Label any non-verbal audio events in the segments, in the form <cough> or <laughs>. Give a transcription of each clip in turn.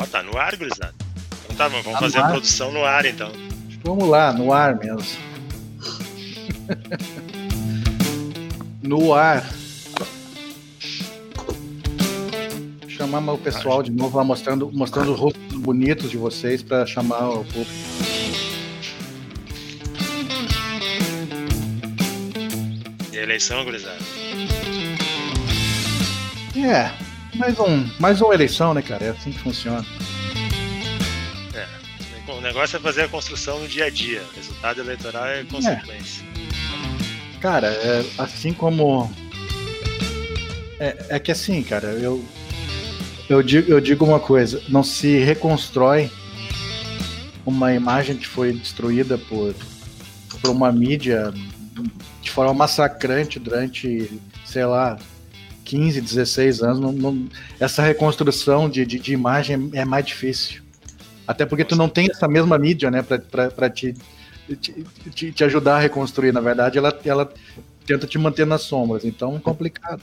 Ó, tá no ar, gurizada. Então tá, vamos tá fazer a produção no ar então. Vamos lá, no ar mesmo. no ar. Chamar o pessoal de novo lá mostrando, mostrando os rostos bonitos de vocês para chamar o público. Eleição, gurizada? É, mais, um, mais uma eleição, né, cara? É assim que funciona. É, o negócio é fazer a construção no dia a dia. O resultado eleitoral é consequência. É. Cara, é, assim como. É, é que assim, cara, eu, eu, digo, eu digo uma coisa: não se reconstrói uma imagem que foi destruída por, por uma mídia de forma massacrante durante, sei lá, 15, 16 anos, não, não, essa reconstrução de, de, de, imagem é mais difícil. Até porque tu não tem essa mesma mídia, né, para te, te, te, ajudar a reconstruir. Na verdade, ela, ela tenta te manter nas sombras, então é complicado.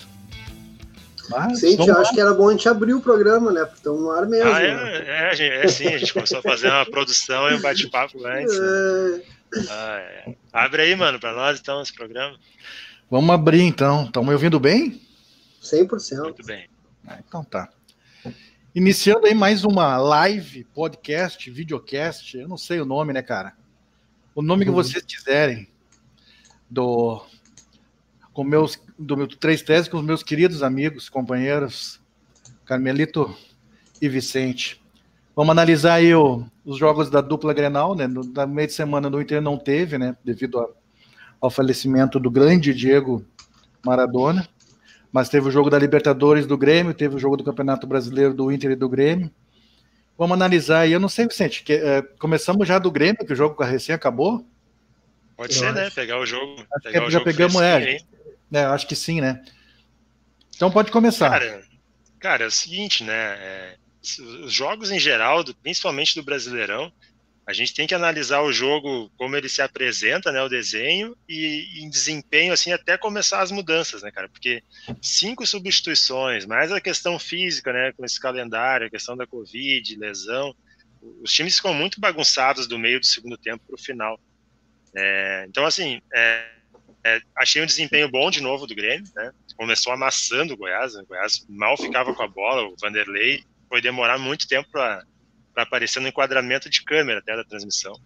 Mas, Gente, eu acho que era bom a gente abrir o programa, né? Porque estamos no ar mesmo. Ah, é, né? é, é, é, sim, a gente começou a fazer uma produção e um bate-papo antes. Né? É. Ah, é. Abre aí, mano, para nós então esse programa. Vamos abrir então. Estão me ouvindo bem? 100%. Muito bem. Ah, então tá. Iniciando aí mais uma live, podcast, videocast, eu não sei o nome, né, cara? O nome uhum. que vocês quiserem do com meus do meu três teses com os meus queridos amigos, companheiros Carmelito e Vicente. Vamos analisar aí o, os jogos da dupla Grenal, né? No, no meio de semana do Inter não teve, né? Devido a, ao falecimento do grande Diego Maradona mas teve o jogo da Libertadores do Grêmio, teve o jogo do Campeonato Brasileiro do Inter e do Grêmio. Vamos analisar aí. Eu não sei, Vicente, que, é, começamos já do Grêmio, que o jogo recém acabou? Pode eu ser, né? acho. né? Pegar o jogo. Acho pegar que já pegamos, é, é. Acho que sim, né? Então pode começar. Cara, cara é o seguinte, né? É, os jogos em geral, principalmente do Brasileirão, a gente tem que analisar o jogo como ele se apresenta, né, o desenho e, em desempenho assim até começar as mudanças, né, cara? Porque cinco substituições, mais a questão física, né, com esse calendário, a questão da Covid, lesão, os times ficam muito bagunçados do meio do segundo tempo para o final. É, então, assim, é, é, achei um desempenho bom de novo do Grêmio, né? Começou amassando o Goiás, né? o Goiás mal ficava com a bola, o Vanderlei foi demorar muito tempo para para aparecer no enquadramento de câmera até da transmissão.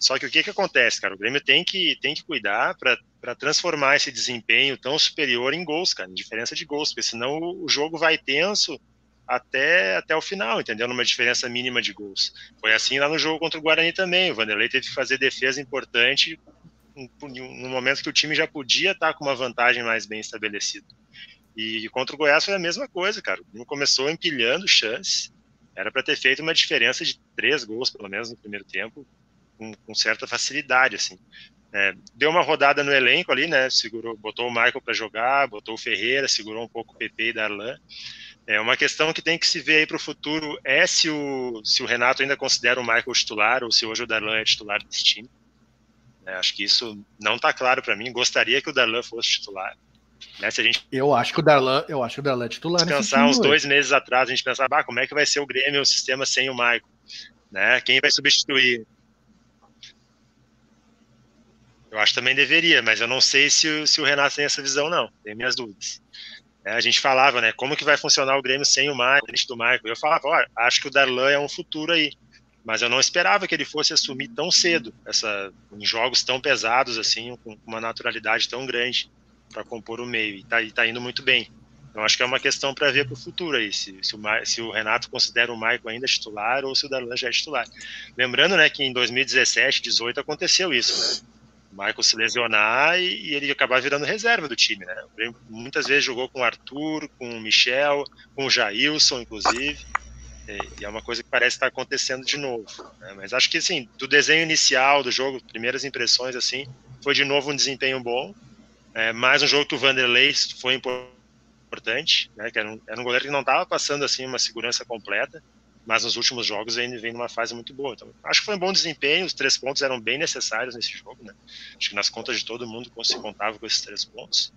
Só que o que, que acontece, cara? O Grêmio tem que, tem que cuidar para transformar esse desempenho tão superior em gols, cara, em diferença de gols, porque senão o, o jogo vai tenso até, até o final, entendeu? Numa diferença mínima de gols. Foi assim lá no jogo contra o Guarani também. O Vanderlei teve que fazer defesa importante no momento que o time já podia estar com uma vantagem mais bem estabelecida. E contra o Goiás foi a mesma coisa, cara. O time começou empilhando chances era para ter feito uma diferença de três gols, pelo menos no primeiro tempo, com, com certa facilidade, assim. É, deu uma rodada no elenco ali, né? Segurou, botou o Michael para jogar, botou o Ferreira, segurou um pouco o PP e Darlan. É uma questão que tem que se ver aí para o futuro é se o, se o Renato ainda considera o Michael titular ou se hoje o Darlan é titular desse time. É, acho que isso não está claro para mim. Gostaria que o Darlan fosse titular. Né, se a gente eu acho que o Darlan, eu acho que o Darlan é titular. Pensar uns dois meses atrás, a gente pensava, ah, como é que vai ser o Grêmio, o sistema sem o Maicon? Né? Quem vai substituir? Eu acho que também deveria, mas eu não sei se, se o Renato tem essa visão, não. Tenho minhas dúvidas. É, a gente falava, né? Como que vai funcionar o Grêmio sem o Maicon, do Maicon? Eu falava, ó, acho que o Darlan é um futuro aí. Mas eu não esperava que ele fosse assumir tão cedo, essa, em jogos tão pesados, assim, com uma naturalidade tão grande para compor o meio e está tá indo muito bem. Então acho que é uma questão para ver para o futuro aí, se, se, o, se, o, Renato considera o Maicon ainda titular ou se o Darlan já é titular. Lembrando né, que em 2017, 2018 aconteceu isso, né? O Maicon se lesionar e, e, ele acabar virando reserva do time, né? Muitas vezes jogou com o Arthur, com o Michel, com o Jailson, inclusive. E, e é uma coisa que parece estar acontecendo de novo. Né? Mas acho que assim, do desenho inicial do jogo, primeiras impressões assim, foi de novo um desempenho bom é, mais um jogo que o Vanderlei foi importante, né, que era um, era um goleiro que não estava passando assim uma segurança completa, mas nos últimos jogos ele vem numa fase muito boa. Então, acho que foi um bom desempenho, os três pontos eram bem necessários nesse jogo, né? Acho que nas contas de todo mundo se contava com esses três pontos.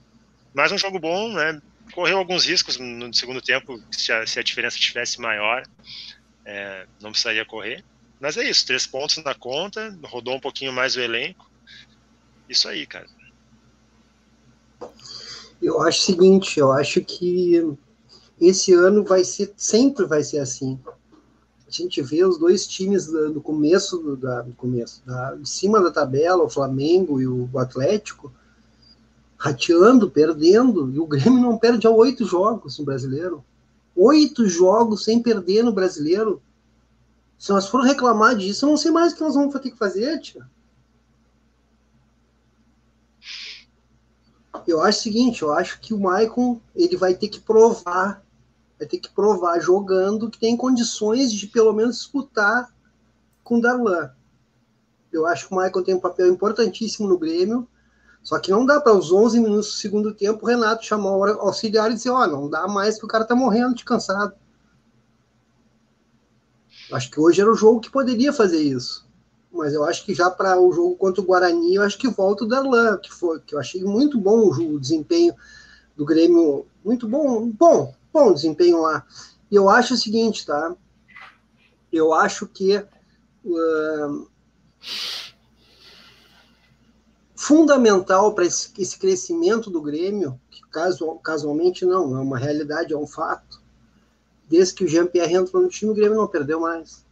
Mas um jogo bom, né? Correu alguns riscos no segundo tempo, se a, se a diferença tivesse maior. é, não precisaria correr. Mas é isso, três pontos na conta, rodou um pouquinho mais o elenco. Isso aí, cara. Eu acho o seguinte, eu acho que esse ano vai ser, sempre vai ser assim. A gente vê os dois times do, começo, do, da, do começo, da, de cima da tabela, o Flamengo e o Atlético, rateando, perdendo, e o Grêmio não perde há oito jogos no brasileiro. Oito jogos sem perder no brasileiro. Se nós for reclamar disso, eu não sei mais o que nós vamos ter que fazer, tia. Eu acho o seguinte, eu acho que o Maicon ele vai ter que provar, vai ter que provar jogando que tem condições de pelo menos disputar com o Darlan. Eu acho que o Maicon tem um papel importantíssimo no Grêmio, só que não dá para os 11 minutos do segundo tempo o Renato chamar o auxiliar e dizer, ó, oh, não dá mais que o cara tá morrendo de cansado. Acho que hoje era o jogo que poderia fazer isso. Mas eu acho que já para o jogo contra o Guarani, eu acho que volta o Darlan, que foi que eu achei muito bom o, desempenho do Grêmio, muito bom, bom, bom desempenho lá. E eu acho o seguinte, tá? Eu acho que uh, fundamental para esse, esse, crescimento do Grêmio, que caso, casualmente não, é uma realidade, é um fato. Desde que o Jean-Pierre entrou no time, o Grêmio não perdeu mais.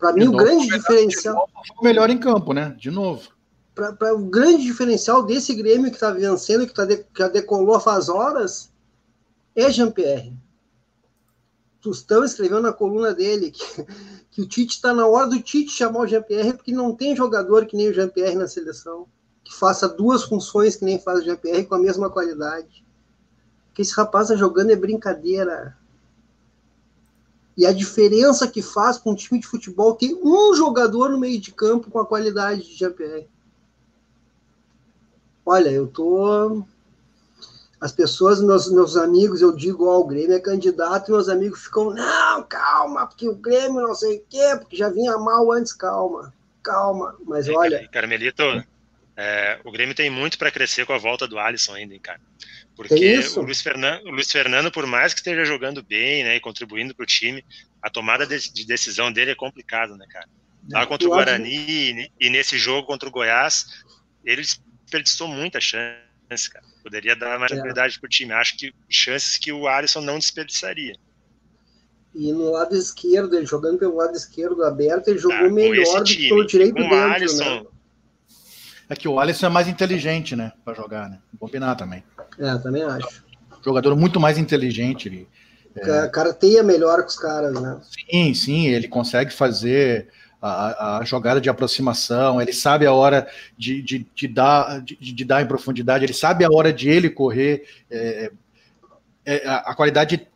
Para mim, o grande diferencial. Foi o melhor em campo, né? De novo. Para o grande diferencial desse Grêmio que está vencendo, que, tá de, que já decolou faz horas, é Jean-Pierre. Tostão escreveu na coluna dele que, <laughs> que o Tite está na hora do Tite chamar o Jean-Pierre, porque não tem jogador que nem o Jean-Pierre na seleção, que faça duas funções que nem faz o Jean-Pierre com a mesma qualidade. Que esse rapaz está jogando é brincadeira. E a diferença que faz com um time de futebol tem um jogador no meio de campo com a qualidade de Jean-Pierre. Olha, eu tô as pessoas, meus, meus amigos, eu digo, ó, o Grêmio é candidato, e meus amigos ficam, não, calma, porque o Grêmio não sei o quê, porque já vinha mal antes, calma, calma. Mas olha. Carmelito, é, o Grêmio tem muito para crescer com a volta do Alisson ainda, hein, cara. Porque o Luiz, Fernando, o Luiz Fernando, por mais que esteja jogando bem, né, e contribuindo para o time, a tomada de, de, decisão dele é complicada, né, cara. Lá contra o Guarani e nesse jogo contra o Goiás, ele desperdiçou muita chance, cara. Poderia dar mais tranquilidade é. para o time. Acho que chances que o Alisson não desperdiçaria. E no lado esquerdo, ele jogando pelo lado esquerdo aberto, ele jogou tá, melhor do que pelo direito com dentro? Alisson, né? É que o Alisson é mais inteligente, né, para jogar, né? Combinar também. É, também acho. Jogador muito mais inteligente. Ele, é... cara teia melhor com os caras, né? Sim, sim, ele consegue fazer a, a, jogada de aproximação, ele sabe a hora de, de, de dar, de, de, dar em profundidade, ele sabe a hora de ele correr, é, é, a qualidade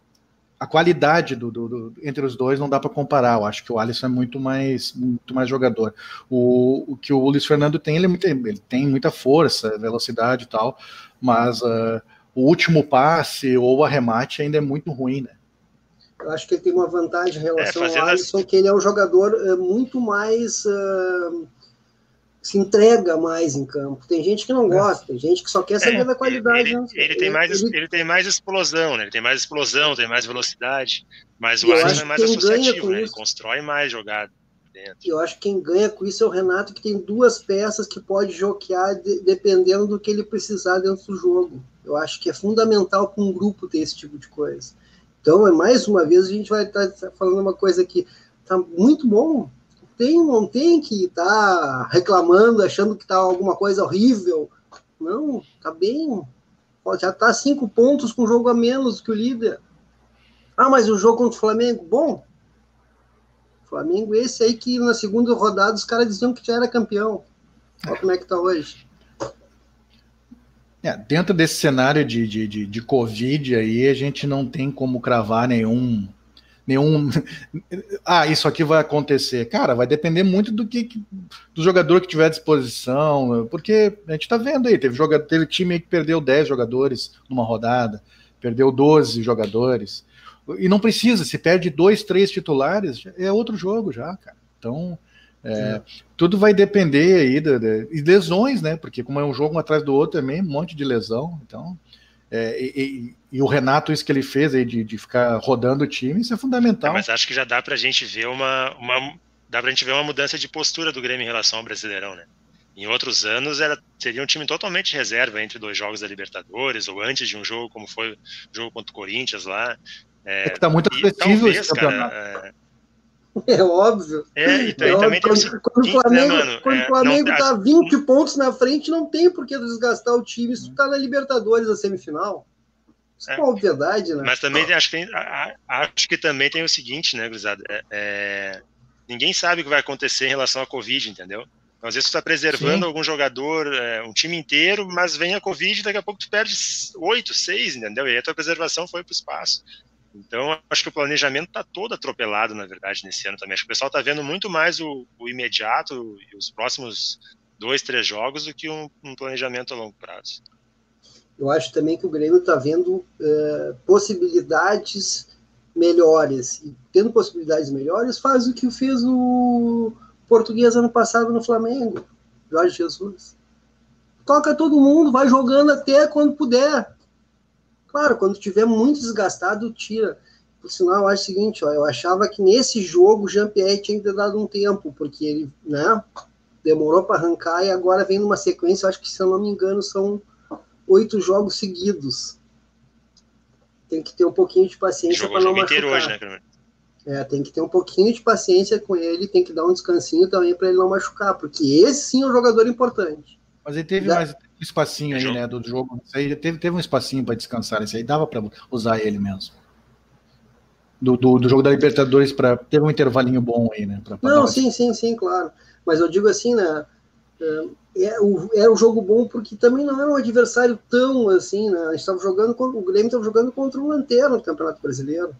a qualidade do, do, do, entre os dois não dá para comparar. Eu acho que o Alisson é muito mais, muito mais jogador. O, o que o Luiz Fernando tem, ele, é muito, ele tem muita força, velocidade e tal, mas uh, o último passe ou o arremate ainda é muito ruim, né? Eu acho que ele tem uma vantagem em relação é, ao Alisson, as... que ele é um jogador é, muito mais. Uh, se entrega mais em campo. Tem gente que não é. gosta, tem gente que só quer saber é, da qualidade. Ele, né? ele, tem mais, ele... ele... tem mais explosão, né? Ele tem mais explosão, tem mais velocidade, mas o Alisson é mais associativo, né? Ele constrói mais jogada. Dentro. Eu acho que quem ganha com isso é o Renato, que tem duas peças que pode joquear de, dependendo do que ele precisar dentro do jogo. Eu acho que é fundamental para um grupo ter esse tipo de coisa. Então, é mais uma vez, a gente vai estar tá falando uma coisa que está muito bom. Tem, não tem que estar tá reclamando, achando que está alguma coisa horrível. Não, está bem. Já está cinco pontos com jogo a menos que o líder. Ah, mas o jogo contra o Flamengo, bom. Flamengo, esse aí que na segunda rodada os caras diziam que já era campeão. Olha como é que está hoje. É, dentro desse cenário de, de, de, de, Covid aí, a gente não tem como cravar nenhum. Nenhum <laughs> ah, isso aqui vai acontecer. Cara, vai depender muito do que, do jogador que tiver à disposição, porque a gente tá vendo aí, teve, jogador, teve time que perdeu 10 jogadores numa rodada, perdeu 12 jogadores. E não precisa, se perde dois, três titulares, é outro jogo já, cara. Então, é, tudo vai depender aí de, de, de, lesões, né? Porque como é um jogo um atrás do outro também, um monte de lesão. Então, É, e, e, e, o Renato, isso que ele fez aí de, de ficar rodando o time, isso é fundamental. É, mas acho que já dá para a gente ver uma, uma dá pra gente ver uma mudança de postura do Grêmio em relação ao Brasileirão, né? Em outros anos era, seria um time totalmente reserva entre dois jogos da Libertadores ou antes de um jogo como foi o jogo contra o Corinthians lá. É, é que tá muito acessível esse campeonato. Cara, é, é óbvio. É, e, é também quando, tem quando, o né, Flamengo, né, quando é, o Flamengo não, tá 20 pontos na frente, não tem por que desgastar o time tu tá na Libertadores a semifinal. Isso é, é uma obviedade, né? Mas também acho que, acho que também tem o seguinte, né, Grisada? É, é, ninguém sabe o que vai acontecer em relação à Covid, entendeu? Então, às vezes tu está preservando Sim. algum jogador, é, um time inteiro, mas vem a Covid e daqui a pouco tu perde oito, seis, entendeu? E aí a tua preservação foi para o espaço. Então, acho que o planejamento está todo atropelado, na verdade, nesse ano também. Acho que o pessoal está vendo muito mais o, o, imediato e os próximos dois, três jogos do que um, um, planejamento a longo prazo. Eu acho também que o Grêmio está vendo uh, possibilidades melhores. E tendo possibilidades melhores, faz o que fez o português ano passado no Flamengo, Jorge Jesus. Toca todo mundo, vai jogando até quando puder. Claro, quando tiver muito desgastado, tira. Por sinal, eu acho o seguinte, ó, eu achava que nesse jogo o Jean-Pierre tinha que ter dado um tempo, porque ele, né, demorou para arrancar e agora vem numa sequência, acho que se eu não me engano são oito jogos seguidos. Tem que ter um pouquinho de paciência para não machucar. Hoje, né, é, tem que ter um pouquinho de paciência com ele, tem que dar um descansinho também para ele não machucar, porque esse sim é um jogador importante. Mas ele teve da... mais espacinho aí, né, do jogo. Isso aí teve, teve um espacinho para descansar. Isso aí dava para usar ele mesmo. Do, do, do, jogo da Libertadores para teve um intervalinho bom aí, né? Pra, pra Não, sim, sim, sim, claro. Mas eu digo assim, né? É, é o, era um jogo bom porque também não era um adversário tão assim, né? A gente estava jogando, o Grêmio estava jogando contra um lanterna no Campeonato Brasileiro.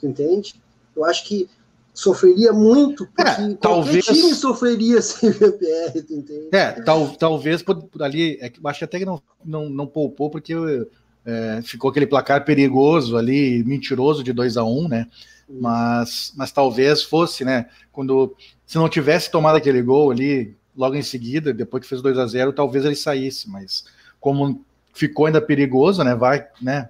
Tu entende? Eu acho que sofreria muito, porque é, talvez time sofreria <laughs> sem VPR, tu entende? É, tal, talvez ali, é, acho até que não, não, não poupou, porque é, ficou aquele placar perigoso ali, mentiroso de 2 a 1 um, né? Mas, mas talvez fosse, né? Quando se não tivesse tomado aquele gol ali logo em seguida, depois que fez 2 a 0 talvez ele saísse, mas como ficou ainda perigoso, né? Vai, né?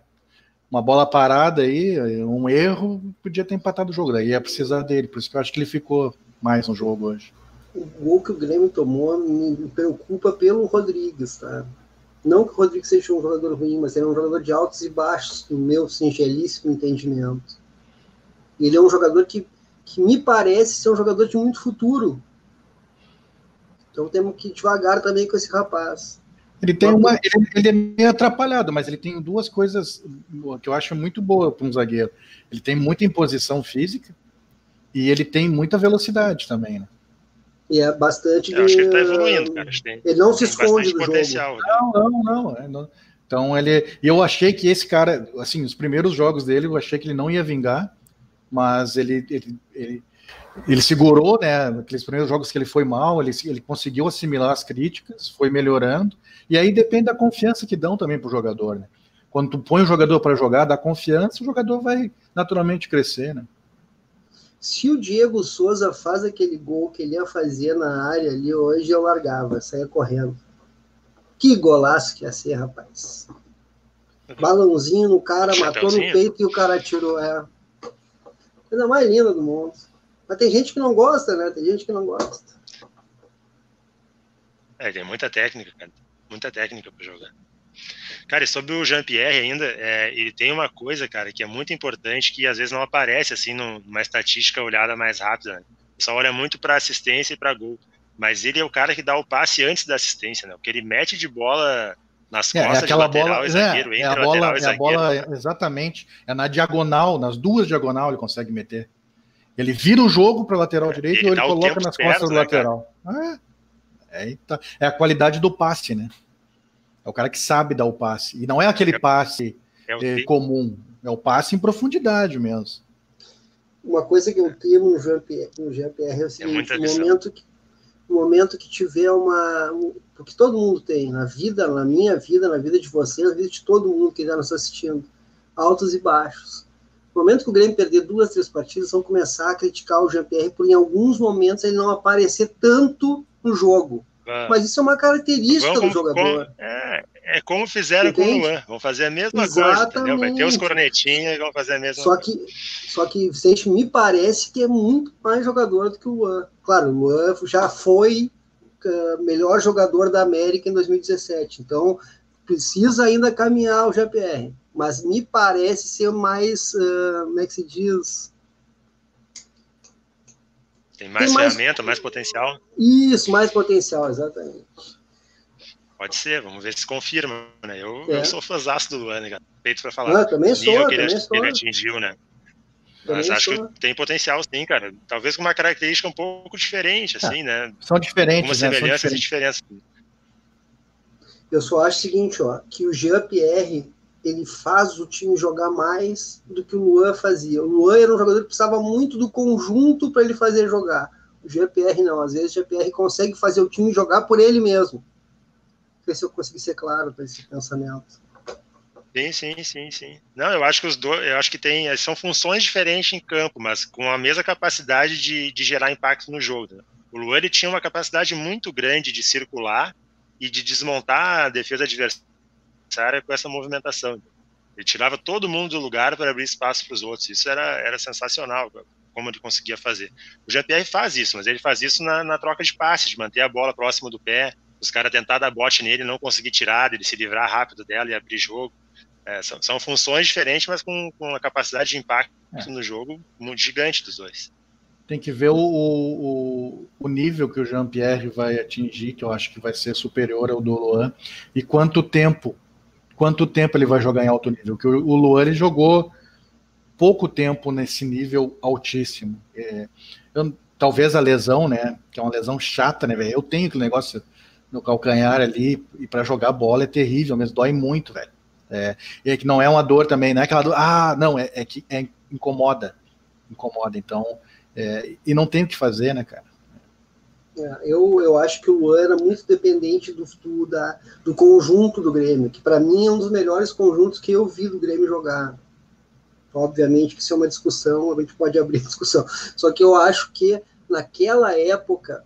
Uma bola parada aí, um erro, podia ter empatado o jogo. Daí ia precisar dele. Por isso que eu acho que ele ficou mais no jogo hoje. O gol que o Grêmio tomou me preocupa pelo Rodrigues, tá? Não que o Rodrigues seja um jogador ruim, mas ele é um jogador de altos e baixos, no meu singelíssimo entendimento. Ele é um jogador que, que me parece ser um jogador de muito futuro. Então temos que ir devagar também com esse rapaz. Ele tem uma. Ele, ele, é meio atrapalhado, mas ele tem duas coisas que eu acho muito boa para um zagueiro. Ele tem muita imposição física e ele tem muita velocidade também, né? E é bastante. Eu acho que ele está evoluindo, cara. Ele não se esconde do potencial, jogo. Né? Não, não, não, é, não. Então ele. E eu achei que esse cara, assim, os primeiros jogos dele, eu achei que ele não ia vingar, mas ele, ele, ele ele segurou, né? Aqueles primeiros jogos que ele foi mal, ele, ele conseguiu assimilar as críticas, foi melhorando. E aí depende da confiança que dão também para o jogador, né? Quando tu põe o jogador para jogar, dá confiança, o jogador vai naturalmente crescer, né? Se o Diego Souza faz aquele gol que ele ia fazer na área ali hoje, eu largava, saia correndo. Que golaço que ia ser, rapaz. Balãozinho no cara, matou no peito e o cara tirou. É. Coisa mais linda do mundo. Mas tem gente que não gosta, né? Tem gente que não gosta. É, tem muita técnica, cara. Muita técnica para jogar. Cara, e sobre o Jean-Pierre ainda, é, ele tem uma coisa, cara, que é muito importante, que às vezes não aparece, assim, numa estatística olhada mais rápida. Né? Só olha muito para assistência e para gol. Mas ele é o cara que dá o passe antes da assistência, né? Porque ele mete de bola nas é, costas é aquela de lateral bola, e zagueiro, é, é a bola, é a bola, exatamente, é na diagonal, nas duas diagonal ele consegue meter. Ele vira o jogo para lateral é, direito ou ele coloca nas certo, costas do né, lateral. É, é, tá. é a qualidade do passe, né? É o cara que sabe dar o passe. E não é aquele é, passe é eh, comum, é o passe em profundidade mesmo. Uma coisa que eu tenho no GPR, no GPR é o seguinte: no momento que, no momento que tiver uma. Porque todo mundo tem, na vida, na minha vida, na vida de você, na vida de todo mundo que está nos assistindo, altos e baixos. No momento que o Grêmio perder duas, três partidas, vão começar a criticar o Jean-Pierre por em alguns momentos ele não aparecer tanto no jogo. Mas isso é uma característica do jogador. Como, é, é como fizeram Entende? com o Luan. Vão fazer a mesma Exatamente. coisa, entendeu? Vai ter os cornetinhas e vão fazer a mesma só coisa. Que, só que, Vicente, me parece que é muito mais jogador do que o Luan. Claro, o Luan já foi uh, melhor jogador da América em 2017. Então, precisa ainda caminhar o GPR. Mas me parece ser mais, uh, como é que se diz tem mais Tem mais... ferramenta, mais potencial? Isso, mais potencial, exatamente. Pode ser, vamos ver se confirma, né? Eu, é. eu sou fãzaço do Luan, né, Feito para falar. Ah, também sou, nível que ele, sou. ele atingiu, né? Mas acho que tem potencial sim, cara. Talvez com uma característica um pouco diferente, assim, é. né? São diferentes, Uma semelhança né? e diferença. Eu só acho o seguinte, ó, que o Jean-Pierre ele faz o time jogar mais do que o Luan fazia. O Luan era um jogador que precisava muito do conjunto para ele fazer jogar. O GPR não, às vezes o GPR consegue fazer o time jogar por ele mesmo. Não sei se eu consegui ser claro para esse pensamento. Sim, sim, sim, sim. Não, eu acho que os dois, eu acho que tem, são funções diferentes em campo, mas com a mesma capacidade de, de gerar impacto no jogo. Né? O Luan ele tinha uma capacidade muito grande de circular e de desmontar a defesa adversária adversária com essa movimentação. Ele tirava todo mundo do lugar para abrir espaço para os outros. Isso era, era sensacional, como ele conseguia fazer. O GPR faz isso, mas ele faz isso na, na troca de passes, de manter a bola próxima do pé, os caras tentar dar bote nele, não conseguir tirar, ele se livrar rápido dela e abrir jogo. É, são, são, funções diferentes, mas com, com uma capacidade de impacto é. no jogo muito gigante dos dois. Tem que ver o, o, o nível que o Jean-Pierre vai atingir, que eu acho que vai ser superior ao do Luan, e quanto tempo quanto tempo ele vai jogar em alto nível. Que o, Luan ele jogou pouco tempo nesse nível altíssimo. É, eu, talvez a lesão, né? Que é uma lesão chata, né? Eu tenho aquele negócio no calcanhar ali e para jogar bola é terrível, mas dói muito, velho. É, e é que não é uma dor também, não é aquela dor, ah, não, é, é que é, incomoda, incomoda, então, é, e não tem o que fazer, né, cara? É, eu, eu acho que o Luan era muito dependente do, do, da, do conjunto do Grêmio, que para mim é um dos melhores conjuntos que eu vi do Grêmio jogar. Obviamente que isso é uma discussão, a gente pode abrir discussão. Só que eu acho que naquela época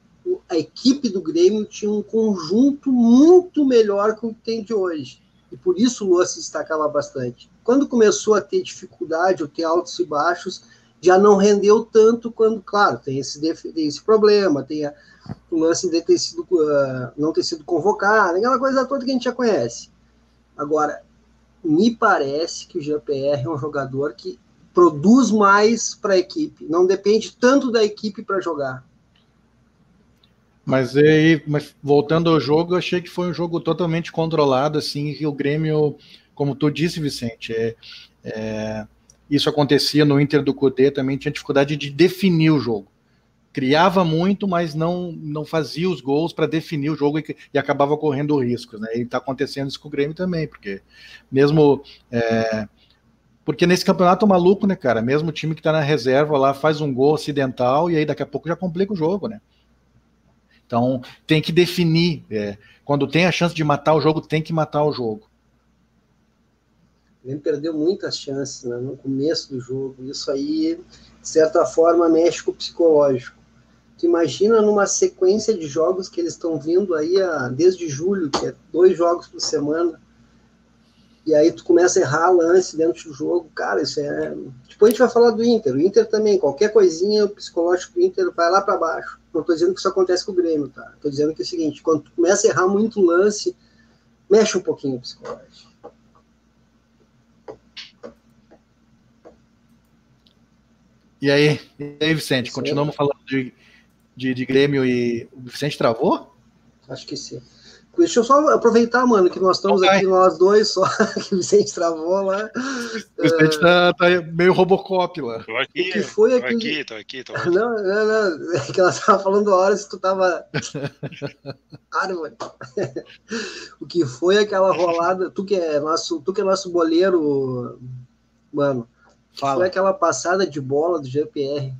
a equipe do Grêmio tinha um conjunto muito melhor que o que tem de hoje. E por isso o Luan se destacava bastante. Quando começou a ter dificuldade, ou ter altos e baixos, já não rendeu tanto quando, claro, tem esse, tem esse problema, tem a, o lance de ter sido, uh, não ter sido convocado, aquela coisa toda que a gente já conhece. Agora, me parece que o GPR é um jogador que produz mais para a equipe, não depende tanto da equipe para jogar. Mas aí, mas voltando ao jogo, eu achei que foi um jogo totalmente controlado, assim, o Grêmio, como tu disse, Vicente, é, é isso acontecia no Inter do Cudê, também tinha dificuldade de definir o jogo. Criava muito, mas não, não fazia os gols para definir o jogo e, e, acabava correndo riscos. Né? E está acontecendo isso com o Grêmio também, porque mesmo. É, porque nesse campeonato maluco, né, cara? Mesmo o time que está na reserva lá faz um gol acidental e aí daqui a pouco já complica o jogo, né? Então tem que definir. É, quando tem a chance de matar o jogo, tem que matar o jogo. Ele perdeu muitas chances né, no começo do jogo. Isso aí, de certa forma, mexe com o psicológico. Tu imagina numa sequência de jogos que eles estão vindo aí a, desde julho, que é dois jogos por semana, e aí tu começa a errar lance dentro do jogo, cara, isso é. Depois a gente vai falar do Inter. O Inter também, qualquer coisinha, o psicológico do Inter vai lá para baixo. Não estou dizendo que isso acontece com o Grêmio, tá? Estou dizendo que é o seguinte: quando tu começa a errar muito lance, mexe um pouquinho o psicológico. E aí, e aí Vicente, continuamos falando de, de, de, Grêmio e o Vicente travou? Acho que sim. Deixa eu só aproveitar, mano, que nós estamos okay. aqui nós dois só, <laughs> que o Vicente travou lá. O Vicente tá, tá meio Robocop lá. Tô aqui, o que foi tô aquele... aqui, tô aqui, tô aqui. Não, não, não, é que ela tava falando a hora se tu tava... <laughs> Árvore. o que foi aquela rolada, tu que é nosso, tu que é nosso boleiro, mano, Fala. Foi aquela passada de bola do GPR,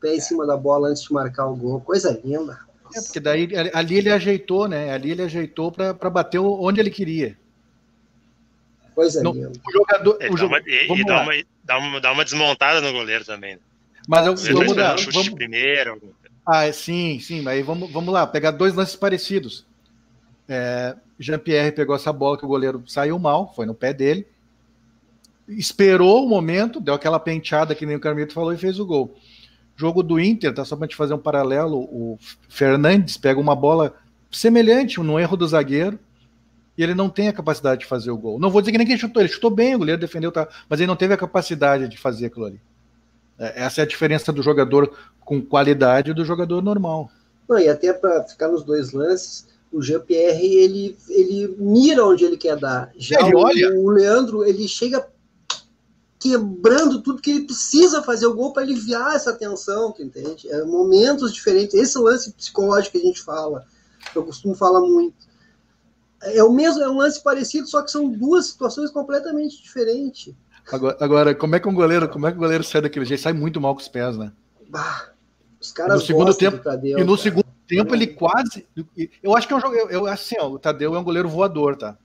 pé em cima da bola antes de marcar o gol, coisa linda. É, porque daí ali ele ajeitou, né? Ali ele ajeitou para bater onde ele queria. Coisa no, linda. O jogador, o dá, uma, e, dá, uma, dá, uma, dá uma desmontada no goleiro também. Mas eu, vamos dar, chute vamos, primeiro. Ah, sim, sim, mas aí vamos, vamos lá, pegar dois lances parecidos. É, Jean-Pierre pegou essa bola que o goleiro saiu mal, foi no pé dele, esperou o momento, deu aquela penteada que nem o Carmito falou e fez o gol. Jogo do Inter, tá só para gente fazer um paralelo, o Fernandes pega uma bola semelhante, no erro do zagueiro, e ele não tem a capacidade de fazer o gol. Não vou dizer que nem quem chutou, ele chutou bem, o goleiro defendeu, tá, mas ele não teve a capacidade de fazer aquilo ali. É, essa é a diferença do jogador com qualidade do jogador normal. Não, e até para ficar nos dois lances, o Jean-Pierre ele, ele mira onde ele quer dar. Já ele o, olha. o Leandro ele chega quebrando tudo que ele precisa fazer o gol para aliviar essa tensão, tu entende? É momentos diferentes. Esse lance psicológico que a gente fala, que eu costumo falar muito. É o mesmo, é um lance parecido, só que são duas situações completamente diferentes. Agora, agora, como é que um goleiro, como é que o goleiro sai daquele jeito? Sai muito mal com os pés, né? Bah, os caras no segundo tempo Tadeu, E no cara. segundo tempo ele quase. Eu acho que é um jogo. Eu, eu, assim, ó, o Tadeu é um goleiro voador, tá?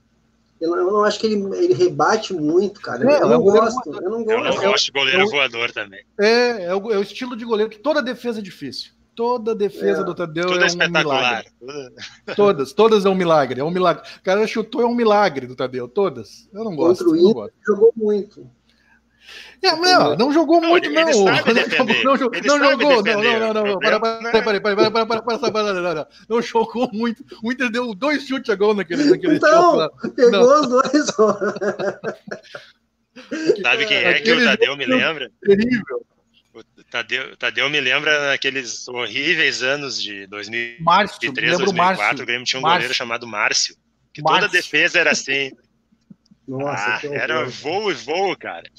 Eu não, eu não acho que ele, ele rebate muito, cara. É, eu, não é gosto, eu não gosto. Eu não gosto de goleiro voador também. É, é o, é o, estilo de goleiro que toda defesa é difícil. Toda defesa é. do Tadeu Tudo é, um milagre. <laughs> Todas, todas é um milagre. É um milagre. O cara chutou é um milagre do Tadeu, todas. Eu não gosto. Contra o Inter, jogou muito. É, não, não jogou muito, não. Não, jogou, não, não, não, não. Para, para, para, para, para, para, para, não, jogou muito. O Inter deu dois chutes a gol naquele, naquele Então, pegou os dois. Sabe quem é que o Tadeu me lembra? Terrível. Tadeu, Tadeu me lembra naqueles horríveis anos de 2003, Márcio, 2004, o Grêmio tinha um Márcio. goleiro chamado Márcio, que Márcio. toda defesa era assim. Nossa, ah, era voo e voo, cara.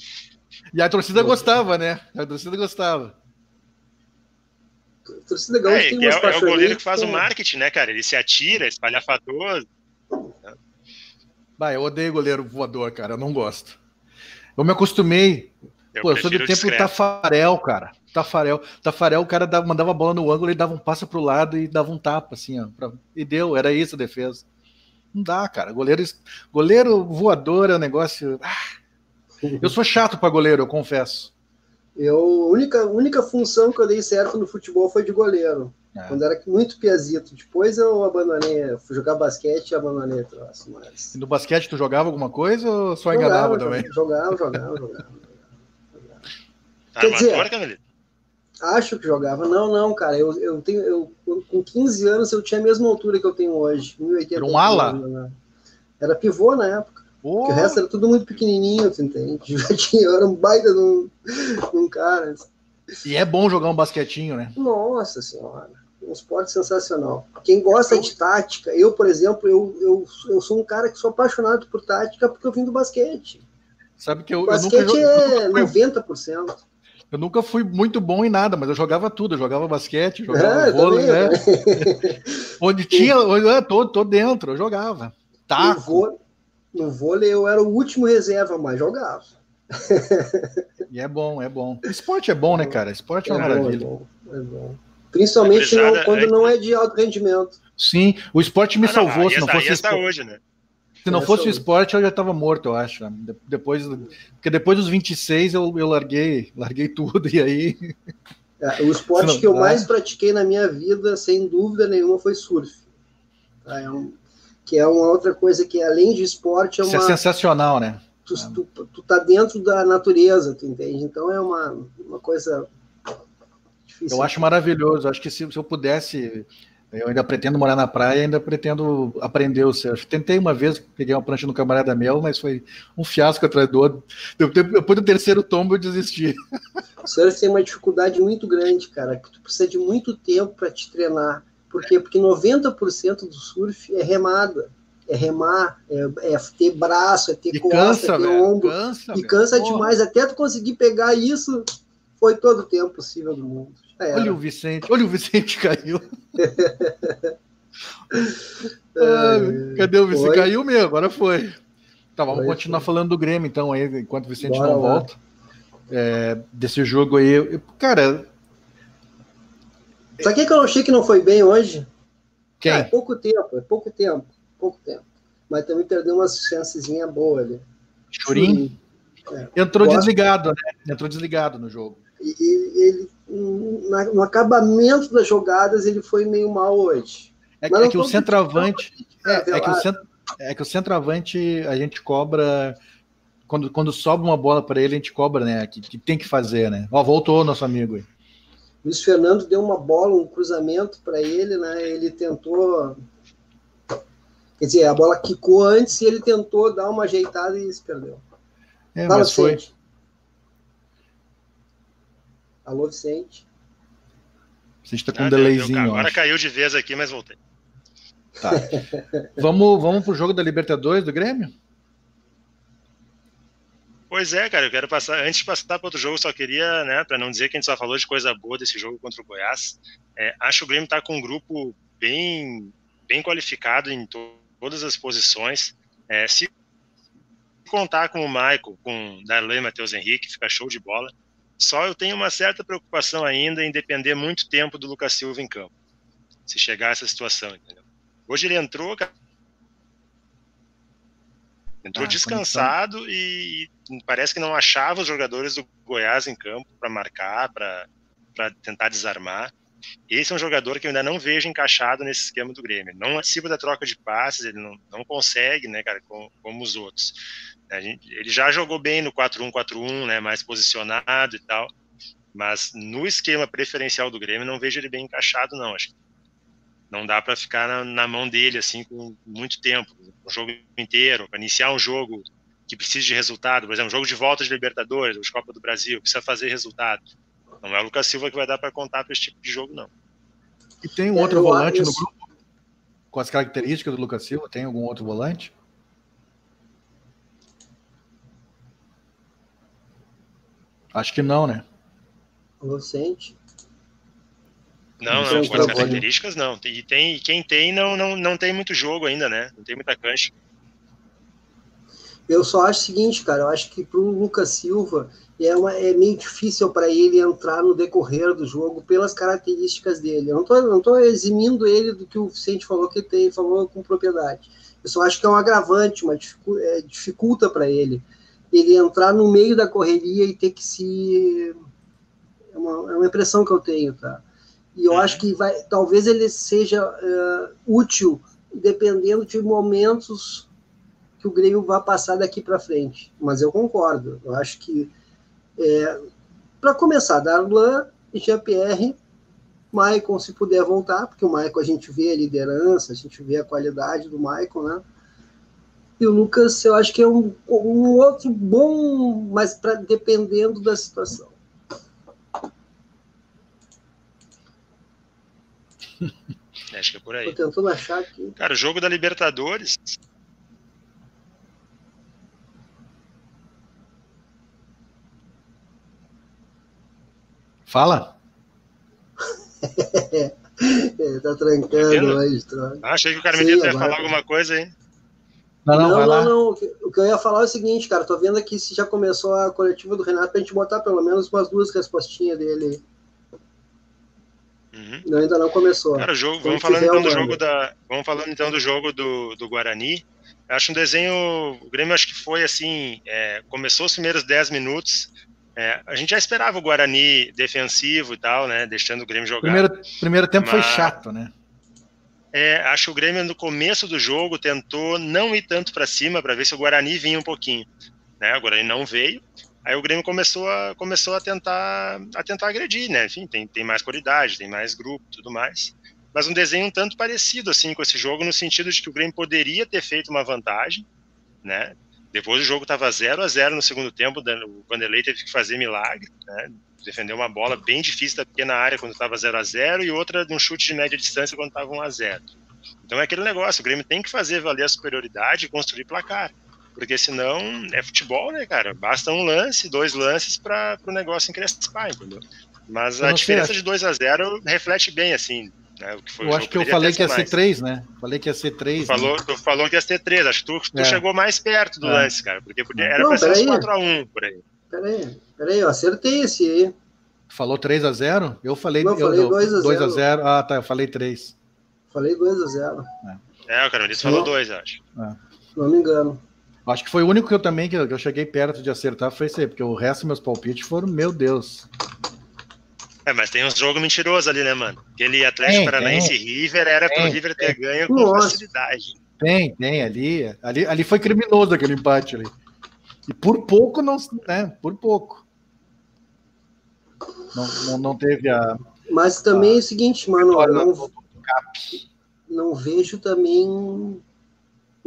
E a torcida gostava, né? A torcida gostava. A torcida gaúcha é, tem é, é o goleiro que faz o marketing, né, cara? Ele se atira, espalhafatoso. Bah, eu odeio goleiro voador, cara. Eu não gosto. Eu me acostumei. Eu Pô, eu sou do tempo discreto. do Tafarel, cara. Tafarel. Tafarel, o cara dava, mandava a bola no ângulo, ele dava um passo pro lado e dava um tapa, assim, ó. Pra... E deu, era isso a defesa. Não dá, cara. Goleiro, goleiro voador é um negócio. Ah, eu sou chato para goleiro, eu confesso. Eu, a única, única função que eu dei certo no futebol foi de goleiro. É. Quando era muito piazito. Depois eu abandonei, fui jogar basquete e abandonei o troço. Mas... E no basquete tu jogava alguma coisa ou só jogava, enganava também? Jogava, jogava, jogava. Tá Quer dizer, acho que jogava. Não, não, cara. Eu, eu tenho, eu, com 15 anos eu tinha a mesma altura que eu tenho hoje. 1,80. Era um ala? Né? Era pivô na época. Porque o resto era tudo muito pequenininho, você entende? <laughs> Eu era um baita de um, de um cara. E é bom jogar um basquetinho, né? Nossa senhora, um esporte sensacional. Quem gosta de tática, eu, por exemplo, eu, eu, eu sou um cara que sou apaixonado por tática porque eu vim do basquete. Sabe que eu, basquete eu nunca, é 90%. Eu nunca fui muito bom em nada, mas eu jogava tudo. Eu jogava basquete, jogava é, vôlei, né? <laughs> Onde tinha, onde, é, tô, tô dentro, eu jogava. Taco. No vôlei eu era o último reserva, mas jogava. <laughs> e é bom, é bom. Esporte é bom, né, cara? Esporte é, uma é maravilha. Bom, é bom. Principalmente não, quando é... não é de alto rendimento. Sim, o esporte me ah, salvou. Não, se não fosse está hoje, né? Se não fosse o esporte, eu já estava morto, eu acho. Depois, porque depois dos 26 eu, eu larguei, larguei tudo, <laughs> e aí. É, o esporte não, que eu mais pratiquei na minha vida, sem dúvida nenhuma, foi surf. Tá, é um, que é uma outra coisa que, além de esporte, é uma. Isso é sensacional, né? Tu, tu, tu tá dentro da natureza, tu entende? Então é uma, uma coisa difícil. Eu acho maravilhoso. Acho que se, se eu pudesse. Eu ainda pretendo morar na praia, ainda pretendo aprender o surf. Tentei uma vez, peguei uma prancha no camarada meu, mas foi um fiasco atrás do outro. Depois do terceiro tombo, eu desisti. O surf tem uma dificuldade muito grande, cara, que tu precisa de muito tempo para te treinar. Por quê? Porque 90% do surf é remada. É remar, é, é ter braço, é ter e costa, cansa, é ter velho, ombro. Cansa, e cansa demais. Até tu conseguir pegar isso, foi todo o tempo possível do mundo. Olha o Vicente, olha o Vicente <laughs> caiu. <laughs> cadê o Vicente? Foi. Caiu mesmo, agora foi. Tá, vamos foi, continuar foi. falando do Grêmio, então, aí, enquanto o Vicente Bora não volta. É, desse jogo aí. Cara, Quem que eu achei que não foi bem hoje? Quem? Ah, é pouco tempo, é pouco tempo, pouco tempo. Mas também perdeu umas chancezinhas boas ali. Churim? É. Entrou desligado, né? Entrou desligado no jogo. E, e, ele no acabamento das jogadas ele foi meio mal hoje. É, é que o centroavante. É, é, que o cent, é que o centroavante a gente cobra. Quando, quando sobe uma bola para ele, a gente cobra, né? Que, que tem que fazer, né? Ó, voltou nosso amigo aí. Luiz Fernando deu uma bola, um cruzamento para ele, né? Ele tentou. Quer dizer, a bola quicou antes e ele tentou dar uma ajeitada e se perdeu. É, Fala, mas foi. Vicente. Alô, Vicente. Você está com ah, um delayzinho. Agora caiu de vez aqui, mas voltei. Tá. <laughs> vamos, vamos pro jogo da Libertadores do Grêmio? Pois é, cara, eu quero passar. Antes de passar para outro jogo, só queria, né, para não dizer que a gente só falou de coisa boa desse jogo contra o Goiás. É, acho que o Grêmio está com um grupo bem, bem qualificado em to todas as posições. É, se contar com o Michael, com Darlan e Matheus Henrique, fica show de bola. Só eu tenho uma certa preocupação ainda em depender muito tempo do Lucas Silva em campo. Se chegar a essa situação, entendeu? Hoje ele entrou, entrou ah, descansado e, e parece que não achava os jogadores do Goiás em campo para marcar, para tentar desarmar. Esse é um jogador que eu ainda não vejo encaixado nesse esquema do Grêmio. Não participa da troca de passes, ele não, não consegue, né, cara, como, como os outros. Gente, ele já jogou bem no 4-1-4-1, né, mais posicionado e tal, mas no esquema preferencial do Grêmio não vejo ele bem encaixado, não. Acho que não dá para ficar na, na, mão dele assim com muito tempo, o jogo inteiro, para iniciar um jogo que precisa de resultado, por exemplo, um jogo de volta de Libertadores, de Copa do Brasil, precisa fazer resultado. Não é o Lucas Silva que vai dar para contar para esse tipo de jogo, não. E tem um é, outro volante no grupo com as características do Lucas Silva? Tem algum outro volante? Acho que não, né? Inocente. Não, não, com as características não. E tem, quem tem não, não, não tem muito jogo ainda, né? Não tem muita cancha. Eu só acho o seguinte, cara, eu acho que para o Lucas Silva é, uma, é meio difícil para ele entrar no decorrer do jogo pelas características dele. Eu não estou não tô eximindo ele do que o Vicente falou que tem, falou com propriedade. Eu só acho que é um agravante, uma dificu é, dificulta para ele ele entrar no meio da correria e ter que se é uma, é uma impressão que eu tenho, tá? E eu uhum. acho que vai, talvez ele seja uh, útil dependendo de momentos que o Grêmio vai passar daqui para frente. Mas eu concordo. Eu acho que é, para começar, Darlan e Jean-Pierre, Maicon, se puder voltar, porque o Maicon a gente vê a liderança, a gente vê a qualidade do Maicon, né? E o Lucas, eu acho que é um, um outro bom, mas pra, dependendo da situação. Acho que é por aí. Tô tentando achar aqui. Cara, o jogo da Libertadores. Fala. <laughs> é, tá trancando aí, ah, Achei que o Carmelito ia falar alguma coisa aí. Não, não, não, não, não, O que eu ia falar é o seguinte, cara. Tô vendo aqui se já começou a coletiva do Renato pra gente botar pelo menos umas duas respostinhas dele. Uhum. Não, ainda não começou. Cara, o jogo, vamos falando então do jogo da, vamos falando então do jogo do, do Guarani. Eu acho um desenho, o Grêmio acho que foi assim, é, começou os primeiros 10 minutos, é, a gente já esperava o Guarani defensivo e tal, né, deixando o Grêmio jogar. Primeiro, primeiro tempo mas, foi chato, né? É, acho que o Grêmio no começo do jogo tentou não ir tanto para cima para ver se o Guarani vinha um pouquinho, né? O Guarani não veio. Aí o Grêmio começou a, começou a tentar a tentar agredir, né? Enfim, tem, tem mais qualidade, tem mais grupo, tudo mais. Mas um desenho um tanto parecido assim com esse jogo no sentido de que o Grêmio poderia ter feito uma vantagem, né? Depois o jogo estava 0 a 0 no segundo tempo, o Vanderlei teve que fazer milagre, né? defendeu uma bola bem difícil da pequena área quando estava 0 a 0 e outra de um chute de média distância quando estava 1 a 0 Então é aquele negócio, o Grêmio tem que fazer valer a superioridade e construir placar, porque senão é futebol, né, cara? Basta um lance, dois lances para o negócio encrespar, entendeu? Mas a diferença de 2 a 0 reflete bem, assim, né, o que foi eu acho que eu falei que ia ser 3, né? Falei que ia ser 3. Tu, né? falou, tu falou que ia ser 3, acho que tu, tu é. chegou mais perto do é. lance, cara, porque era para ser 4x1 por aí. Peraí, peraí, eu acertei esse aí. Falou 3x0? Eu falei, eu falei 2x0. Ah, tá, eu falei 3. Falei 2x0. É. é, o Carolina falou 2, acho. É. Não me engano. Acho que foi o único que eu também que eu cheguei perto de acertar foi esse aí, porque o resto dos meus palpites foram, meu Deus. É, mas tem uns jogos mentirosos ali, né, mano? Aquele Atlético Paranaense e River era tem, pro River ter tem. ganho com Nossa. facilidade. Tem, tem, ali, ali. Ali foi criminoso aquele empate ali. E por pouco não, né? Por pouco. Não, não, não teve a. Mas também a, é o seguinte, mano, não, não vejo também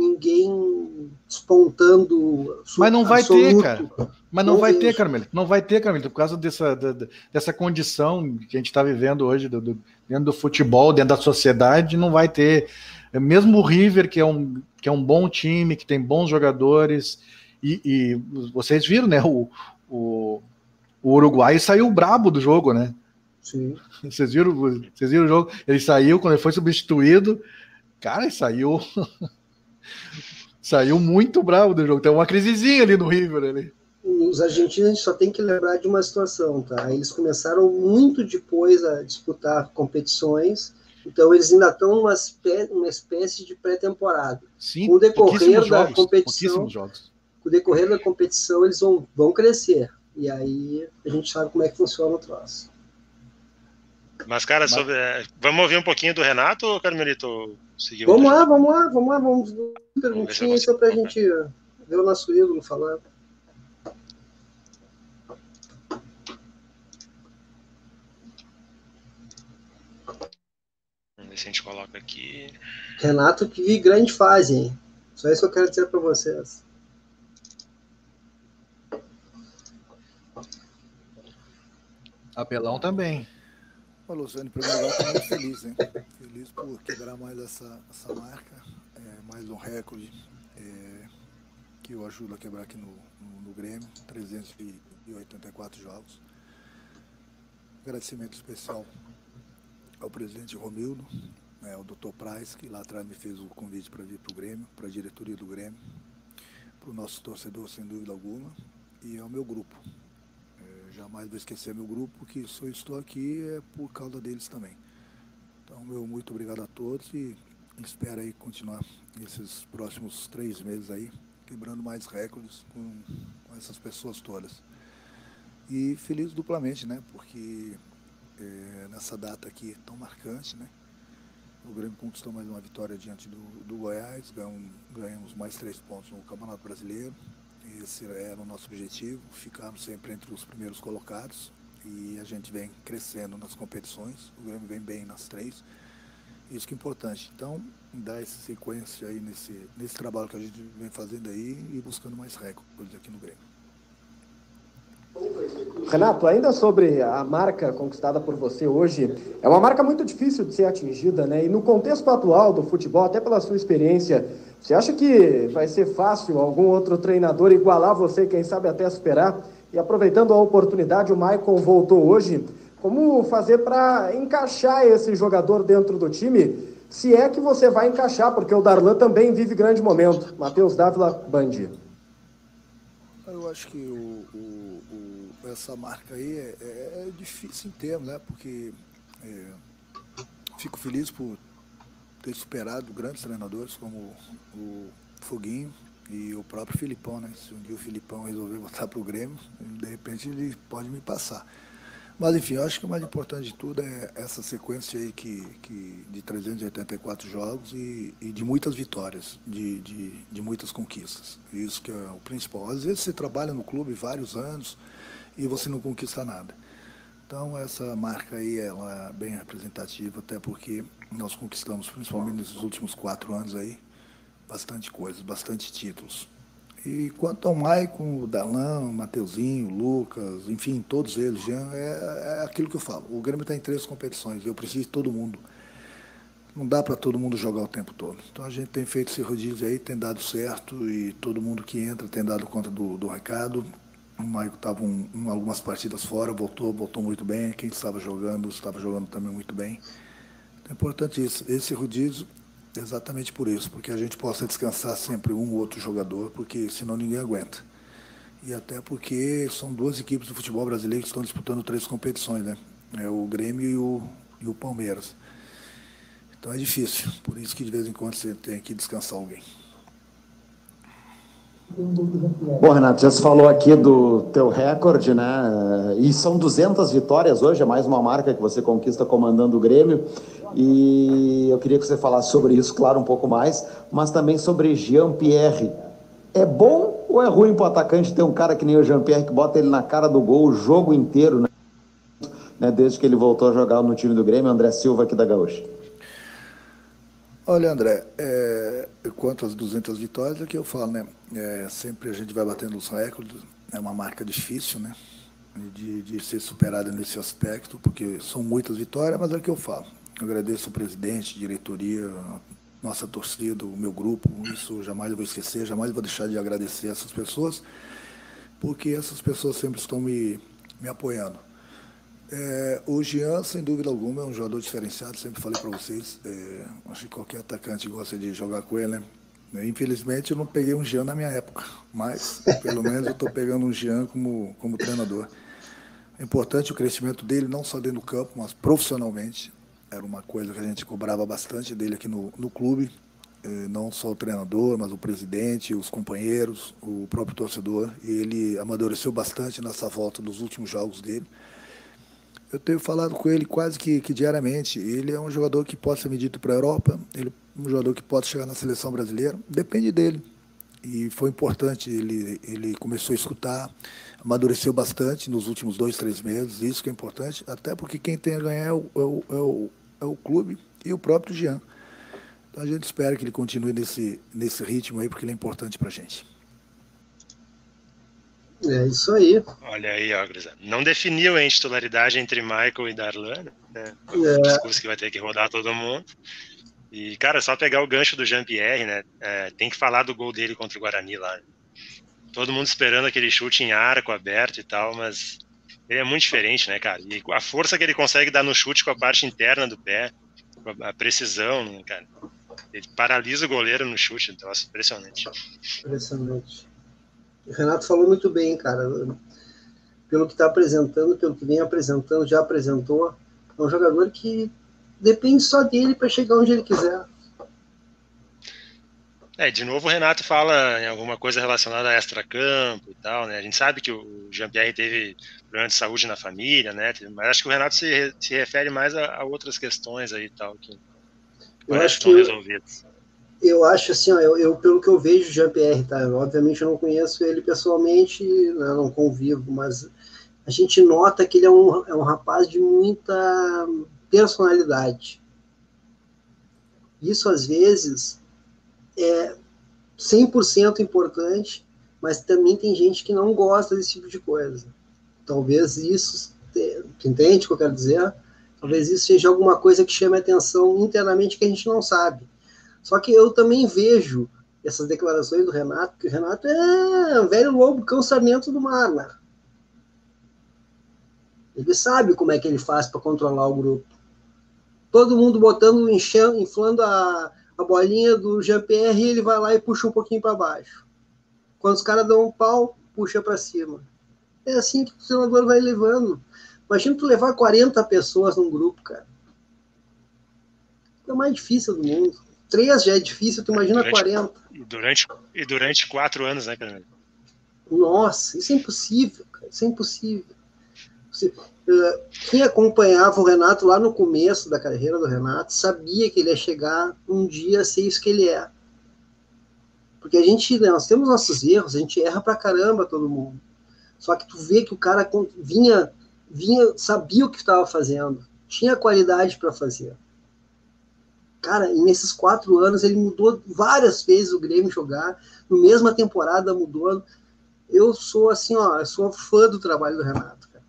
ninguém despontando. Mas não vai absoluto. ter, cara. Mas não, não vai vejo. ter, Carmelito. Não vai ter, Carmelito, por causa dessa, dessa condição que a gente está vivendo hoje do, do, dentro do futebol, dentro da sociedade, não vai ter. Mesmo o River, que é um, que é um bom time, que tem bons jogadores, e, e vocês viram, né? O, o, o Uruguai saiu brabo do jogo, né? Sim. Vocês viram, vocês viram o jogo? Ele saiu, quando ele foi substituído, cara, ele saiu. Saiu muito bravo do jogo. Tem uma crisezinha ali no River ali. Os argentinos só tem que lembrar de uma situação, tá? Eles começaram muito depois a disputar competições, então eles ainda estão numa espécie, uma espécie de pré-temporada. Sim, com o decorrer da jogos, competição, com o decorrer da competição eles vão, vão crescer. E aí a gente sabe como é que funciona o troço. Mas, cara, Mas... Sobre, é, vamos ouvir um pouquinho do Renato ou, Carmelito? Vamos lá, vamos lá, vamos lá, vamos perguntinha só para a gente ver o nosso ídolo falando. Vamos ver se a gente coloca aqui. Renato que vi grande fase, hein? Só isso que eu quero dizer para vocês. Apelão também. Luciano, em primeiro lugar, estou muito feliz, hein? Feliz por quebrar mais essa, essa marca, é, mais um recorde é, que eu ajudo a quebrar aqui no, no, no Grêmio, 384 jogos. Agradecimento especial ao presidente Romildo, né, ao Dr. Price, que lá atrás me fez o convite para vir para o Grêmio, para a diretoria do Grêmio, para o nosso torcedor, sem dúvida alguma, e ao meu grupo, jamais vou esquecer meu grupo, que se eu estou aqui é por causa deles também. Então, meu muito obrigado a todos e espero aí continuar esses próximos três meses aí, quebrando mais recordes com, com essas pessoas todas. E feliz duplamente, né? Porque é, nessa data aqui tão marcante, né? O Grêmio conquistou mais uma vitória diante do, do Goiás, ganhamos, ganhamos mais três pontos no Campeonato Brasileiro. Esse era o nosso objetivo, ficarmos sempre entre os primeiros colocados e a gente vem crescendo nas competições, o Grêmio vem bem nas três, isso que é importante. Então, dar essa sequência aí nesse, nesse trabalho que a gente vem fazendo aí e buscando mais recordes aqui no Grêmio. Renato, ainda sobre a marca conquistada por você hoje, é uma marca muito difícil de ser atingida, né? E no contexto atual do futebol, até pela sua experiência, você acha que vai ser fácil algum outro treinador igualar você, quem sabe até superar? E aproveitando a oportunidade, o Maicon voltou hoje. Como fazer para encaixar esse jogador dentro do time? Se é que você vai encaixar, porque o Darlan também vive grande momento. Matheus Dávila, Bandi. Eu acho que o, o, o, essa marca aí é, é, é, difícil em termos, né? Porque é, fico feliz por ter superado grandes treinadores como o Foguinho e o próprio Filipão, né? Se um dia o Filipão resolver <laughs> voltar para o Grêmio, de repente ele pode me passar. Mas enfim, eu acho que o mais importante de tudo é essa sequência aí que, que de 384 jogos e, e de muitas vitórias, de, de, de, muitas conquistas. Isso que é o principal. Às vezes você trabalha no clube vários anos e você não conquista nada. Então essa marca aí ela é bem representativa, até porque nós conquistamos, principalmente nesses últimos quatro anos aí, bastante coisa, bastante títulos. E quanto ao Maicon, o Dalan, o Mateuzinho, o Lucas, enfim, todos eles, Jean, é, é aquilo que eu falo. O Grêmio está em três competições, eu preciso de todo mundo. Não dá para todo mundo jogar o tempo todo. Então a gente tem feito esse rodízio aí, tem dado certo e todo mundo que entra tem dado conta do, do recado. O Maicon estava um, algumas partidas fora, voltou, voltou muito bem. Quem estava jogando, estava jogando também muito bem. É importante isso, esse rodízio exatamente por isso, porque a gente possa descansar sempre um ou outro jogador, porque senão ninguém aguenta. E até porque são duas equipes do futebol brasileiro que estão disputando três competições, né? É o Grêmio e o, e o Palmeiras. Então é difícil, por isso que de vez em quando você tem que descansar alguém. Bom, Renato, já se falou aqui do teu recorde, né? E são 200 vitórias hoje, é mais uma marca que você conquista comandando o Grêmio. E eu queria que você falasse sobre isso, claro, um pouco mais, mas também sobre Jean-Pierre. É bom ou é ruim para o atacante ter um cara que nem o Jean-Pierre que bota ele na cara do gol o jogo inteiro, né? Desde que ele voltou a jogar no time do Grêmio, André Silva aqui da Gaúcha. Olha, André, é, quanto às 200 vitórias, é que eu falo, né? É, sempre a gente vai batendo os recordes, é uma marca difícil, né? De, de ser superada nesse aspecto, porque são muitas vitórias, mas é o que eu falo. Eu agradeço o presidente, diretoria, nossa torcida, o meu grupo, isso jamais vou esquecer, jamais vou deixar de agradecer essas pessoas, porque essas pessoas sempre estão me, me apoiando. É, o Jean, sem dúvida alguma, é um jogador diferenciado, sempre falei para vocês. É, acho que qualquer atacante gosta de jogar com ele, né? Infelizmente, eu não peguei um Jean na minha época, mas pelo menos eu estou pegando um Jean como, como treinador. É importante o crescimento dele, não só dentro do campo, mas profissionalmente. Era uma coisa que a gente cobrava bastante dele aqui no, no clube. É, não só o treinador, mas o presidente, os companheiros, o próprio torcedor. E ele amadureceu bastante nessa volta dos últimos jogos dele. Eu tenho falado com ele quase que, que diariamente. Ele é um jogador que pode ser medido para a Europa, ele é um jogador que pode chegar na seleção brasileira. Depende dele. E foi importante, ele, ele começou a escutar, amadureceu bastante nos últimos dois, três meses, isso que é importante, até porque quem tem a ganhar é o, é o, é o, é o clube e o próprio Jean. Então a gente espera que ele continue nesse, nesse ritmo aí, porque ele é importante para a gente. É isso aí. Olha aí, ó, Não definiu a titularidade entre Michael e Darlan, né? É. discurso que vai ter que rodar todo mundo. E, cara, só pegar o gancho do Jean-Pierre, né? É, tem que falar do gol dele contra o Guarani lá. Todo mundo esperando aquele chute em arco aberto e tal, mas ele é muito diferente, né, cara? E a força que ele consegue dar no chute com a parte interna do pé, a precisão, né, cara? Ele paralisa o goleiro no chute, então é impressionante. Impressionante. O Renato falou muito bem, cara. Pelo que está apresentando, pelo que vem apresentando, já apresentou, é um jogador que depende só dele para chegar onde ele quiser. É, de novo o Renato fala em alguma coisa relacionada a extra-campo e tal, né? A gente sabe que o Jean-Pierre teve problema de saúde na família, né? Mas acho que o Renato se, se refere mais a, a outras questões aí e tal que eu acho que resolvidas eu acho assim, ó, eu, eu, pelo que eu vejo Jean-Pierre, tá? Obviamente eu não conheço ele pessoalmente, né, não convivo, mas a gente nota que ele é um, é um rapaz de muita personalidade. Isso, às vezes, é 100% importante, mas também tem gente que não gosta desse tipo de coisa. Talvez isso, entende o que eu quero dizer? Talvez isso seja alguma coisa que chame a atenção internamente que a gente não sabe. Só que eu também vejo essas declarações do Renato, que o Renato é um velho lobo cansamento do mar, né? Ele sabe como é que ele faz para controlar o grupo. Todo mundo botando, enchendo, inflando a, a bolinha do Jean-Pierre ele vai lá e puxa um pouquinho para baixo. Quando os caras dão um pau, puxa para cima. É assim que o treinador vai levando. Imagina tu levar 40 pessoas num grupo, cara. É o mais difícil do mundo três já é difícil, tu imagina durante, 40. E durante, e durante quatro anos, né, cara? Nossa, isso é impossível, cara, isso é impossível. Uh, quem acompanhava o Renato lá no começo da carreira do Renato sabia que ele ia chegar um dia a ser isso que ele é. Porque a gente, né, nós temos nossos erros, a gente erra pra caramba todo mundo. Só que tu vê que o cara vinha, vinha sabia o que estava fazendo, tinha qualidade para fazer. Cara, nesses quatro anos ele mudou várias vezes o Grêmio jogar, no mesma temporada mudou. Eu sou assim, ó, eu sou fã do trabalho do Renato. Cara.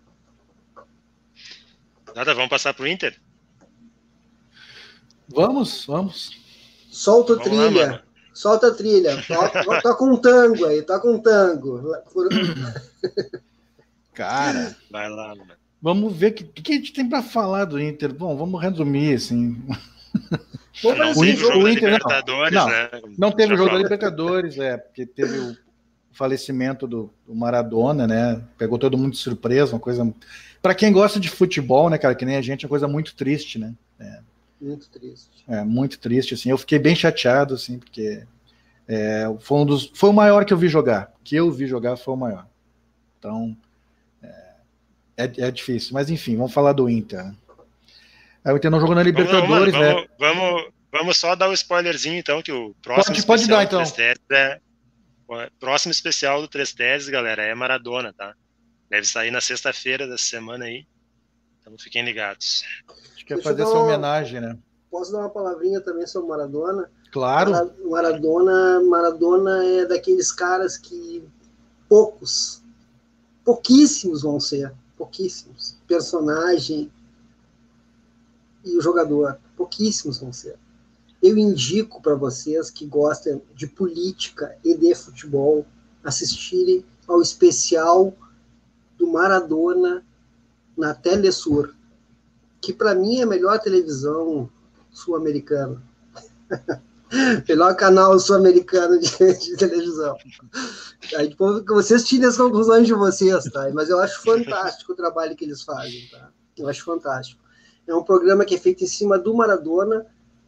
Nada, vamos passar pro Inter? Vamos, vamos. Solta a trilha. Lá, solta a trilha. Toca, toca um tango aí, toca um tango. <coughs> Cara. Vai lá, mano. Vamos ver o que, que a gente tem para falar do Inter. Bom, vamos resumir, assim. Não o Inter, o Inter Libertadores, não, né? Não teve o jogo da Libertadores, é, porque teve o falecimento do, do, Maradona, né? Pegou todo mundo de surpresa, uma coisa. Para quem gosta de futebol, né, cara, que nem a gente, é uma coisa muito triste, né? É. Muito triste. É, muito triste, assim. Eu fiquei bem chateado, assim, porque É, foi, um dos, foi o maior que eu vi jogar. Que eu vi jogar foi o maior. Então, é, é, é difícil. Mas enfim, vamos falar do Inter. Né? É, o Inter não jogou na Libertadores, vamos, vamos, vamos, vamos, só dar o um spoilerzinho, então, que o próximo pode, pode dar, então. é, próximo especial do Três Teses, galera, é Maradona, tá? Deve sair na sexta-feira dessa semana aí. Então fiquem ligados. Acho que é fazer essa homenagem, né? Posso dar uma palavrinha também sobre Maradona? Claro. Maradona, Maradona é daqueles caras que poucos, pouquíssimos vão ser, pouquíssimos. Personagem e o jogador, pouquíssimos vão ser. Eu indico para vocês que gostam de política e de futebol assistirem ao especial do Maradona na Telesur, que para mim é a melhor televisão sul-americana. <laughs> Melhor canal sul-americano de, de, televisão. Aí depois vocês tirem as conclusões de vocês, tá? Mas eu acho fantástico o trabalho que eles fazem, tá? Eu acho fantástico. É um programa que é feito em cima do Maradona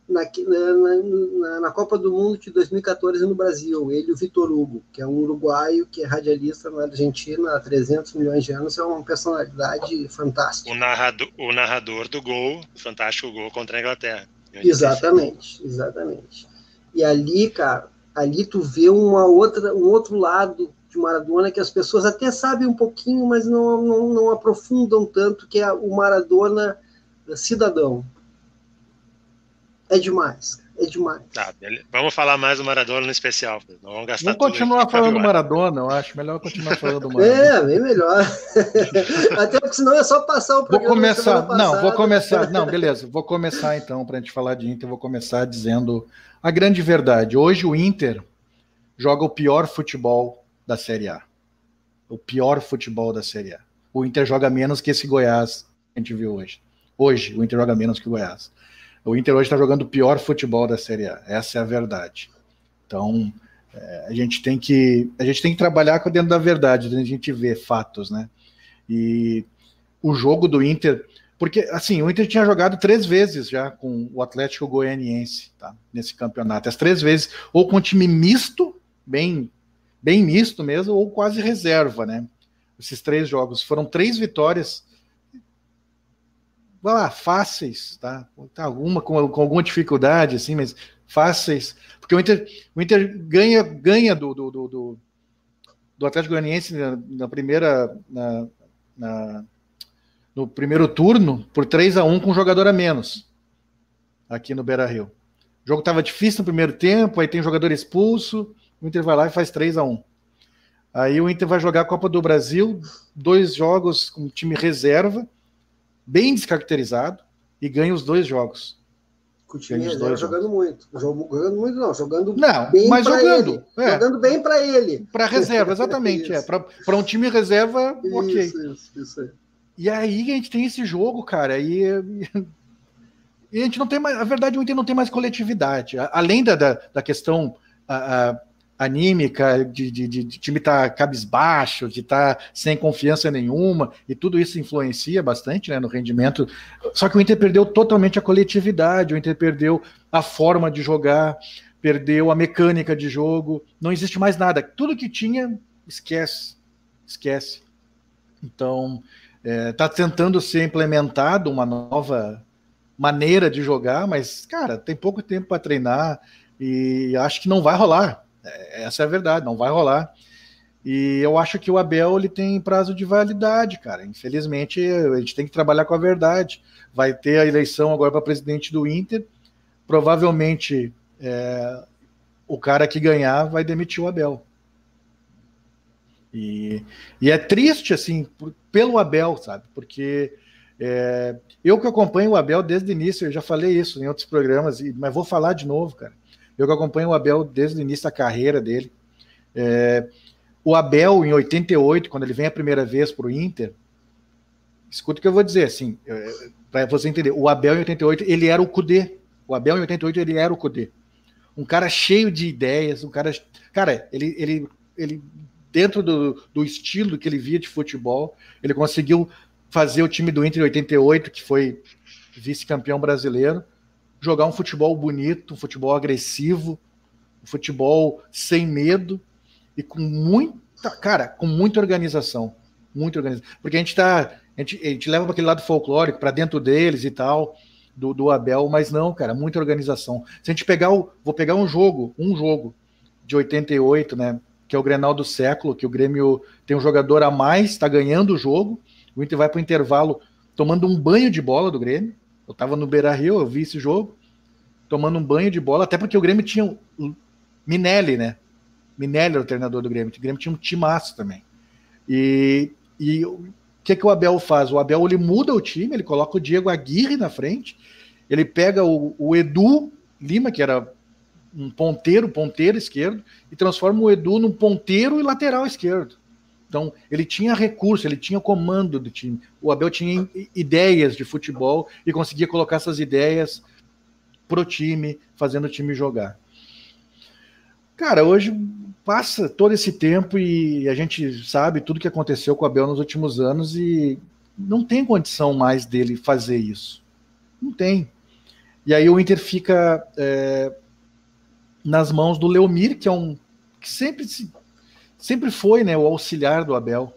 na, na, na, na Copa do Mundo de 2014 no Brasil. Ele e o Vitor Hugo, que é um uruguaio que é radialista na Argentina há 300 milhões de anos, é uma personalidade fantástica. O narrador, o narrador do gol, fantástico gol contra a Inglaterra. Exatamente, exatamente. E ali, cara, ali tu vê uma outra, um outro lado de Maradona que as pessoas até sabem um pouquinho, mas não, não, não aprofundam tanto, que é o Maradona cidadão. É demais, é demais. Tá, vamos falar mais do Maradona no especial. vamos gastar Vamos continuar falando do Maradona, eu acho. Melhor continuar falando do Maradona. É, bem melhor. <laughs> Até porque senão é só passar o programa. Vou começar, não, vou começar. Não, beleza. Vou começar então, para a gente falar de Inter, vou começar dizendo a grande verdade. Hoje o Inter joga o pior futebol da Série A. O pior futebol da Série A. O Inter joga menos que esse Goiás que a gente viu hoje. Hoje, o Inter joga menos que o Goiás. O Inter hoje está jogando o pior futebol da Série A. Essa é a verdade. Então, é, a gente tem que a gente tem que trabalhar dentro da verdade, a gente vê fatos, né? E o jogo do Inter, porque assim, o Inter tinha jogado três vezes já com o Atlético Goianiense, tá? Nesse campeonato, as três vezes, ou com time misto, bem bem misto mesmo, ou quase reserva, né? Esses três jogos foram três vitórias vai lá, fáceis, tá? Alguma com, com, alguma dificuldade, assim, mas fáceis, porque o Inter, o Inter ganha, ganha do, do, do, do Atlético Goianiense na, na primeira, na, na, no primeiro turno por 3 a 1 com um jogador a menos aqui no Beira Rio. O jogo estava difícil no primeiro tempo, aí tem jogador expulso, o Inter vai lá e faz 3 a 1 Aí o Inter vai jogar a Copa do Brasil, dois jogos com time reserva, bem descaracterizado e ganha os dois jogos. O time jogando jogos. muito. Jogando muito, não, jogando não, bem mas jogando, ele. É. Jogando bem para ele. Para reserva, exatamente. é, para um time reserva, isso, ok. Isso, isso aí. E aí a gente tem esse jogo, cara, e, e a gente não tem mais. A verdade, o Inter não tem mais coletividade. Além da, da, da questão. A, a, anímica, de, de, de, de time estar tá cabisbaixo, de estar tá sem confiança nenhuma, e tudo isso influencia bastante né, no rendimento. Só que o Inter perdeu totalmente a coletividade, o Inter perdeu a forma de jogar, perdeu a mecânica de jogo, não existe mais nada. Tudo que tinha, esquece, esquece. Então, está é, tá tentando ser implementado uma nova maneira de jogar, mas, cara, tem pouco tempo para treinar e acho que não vai rolar essa é a verdade, não vai rolar. E eu acho que o Abel ele tem prazo de validade, cara. Infelizmente, a gente tem que trabalhar com a verdade. Vai ter a eleição agora para presidente do Inter. Provavelmente é, o cara que ganhar vai demitir o Abel. E, e é triste, assim, por, pelo Abel, sabe? Porque é, eu que acompanho o Abel desde o início, eu já falei isso em outros programas, mas vou falar de novo, cara. Eu que acompanho o Abel desde o início da carreira dele. É, o Abel, em 88, quando ele vem a primeira vez para o Inter, escuta o que eu vou dizer, assim, é, para você entender. O Abel, em 88, ele era o Cudê. O Abel, em 88, ele era o Cudê. Um cara cheio de ideias, um cara. Cara, ele, ele, ele dentro do, do estilo que ele via de futebol, ele conseguiu fazer o time do Inter em 88, que foi vice-campeão brasileiro, jogar um futebol bonito, um futebol agressivo, futebol sem medo e com muita, cara, com muita organização. Muita organização. Porque a gente tá. A gente, a gente leva para aquele lado folclórico, para dentro deles e tal, do, do Abel, mas não, cara, muita organização. Se a gente pegar o. Vou pegar um jogo, um jogo de 88, né? Que é o Grenal do século, que o Grêmio tem um jogador a mais, está ganhando o jogo. O Inter vai para o intervalo tomando um banho de bola do Grêmio. Eu estava no Beira Rio, eu vi esse jogo, tomando um banho de bola, até porque o Grêmio tinha o Minelli, né? Minelli era o treinador do Grêmio. O Grêmio tinha um timaço também. E, e o que, que o Abel faz? O Abel ele muda o time, ele coloca o Diego Aguirre na frente, ele pega o, o Edu Lima, que era um ponteiro, ponteiro esquerdo, e transforma o Edu num ponteiro e lateral esquerdo. Então, ele tinha recurso, ele tinha comando do time. O Abel tinha ideias de futebol e conseguia colocar essas ideias pro time, fazendo o time jogar. Cara, hoje passa todo esse tempo e a gente sabe tudo que aconteceu com o Abel nos últimos anos e não tem condição mais dele fazer isso. Não tem. E aí o Inter fica é, nas mãos do Leomir, que é um que sempre se sempre foi né, o auxiliar do Abel.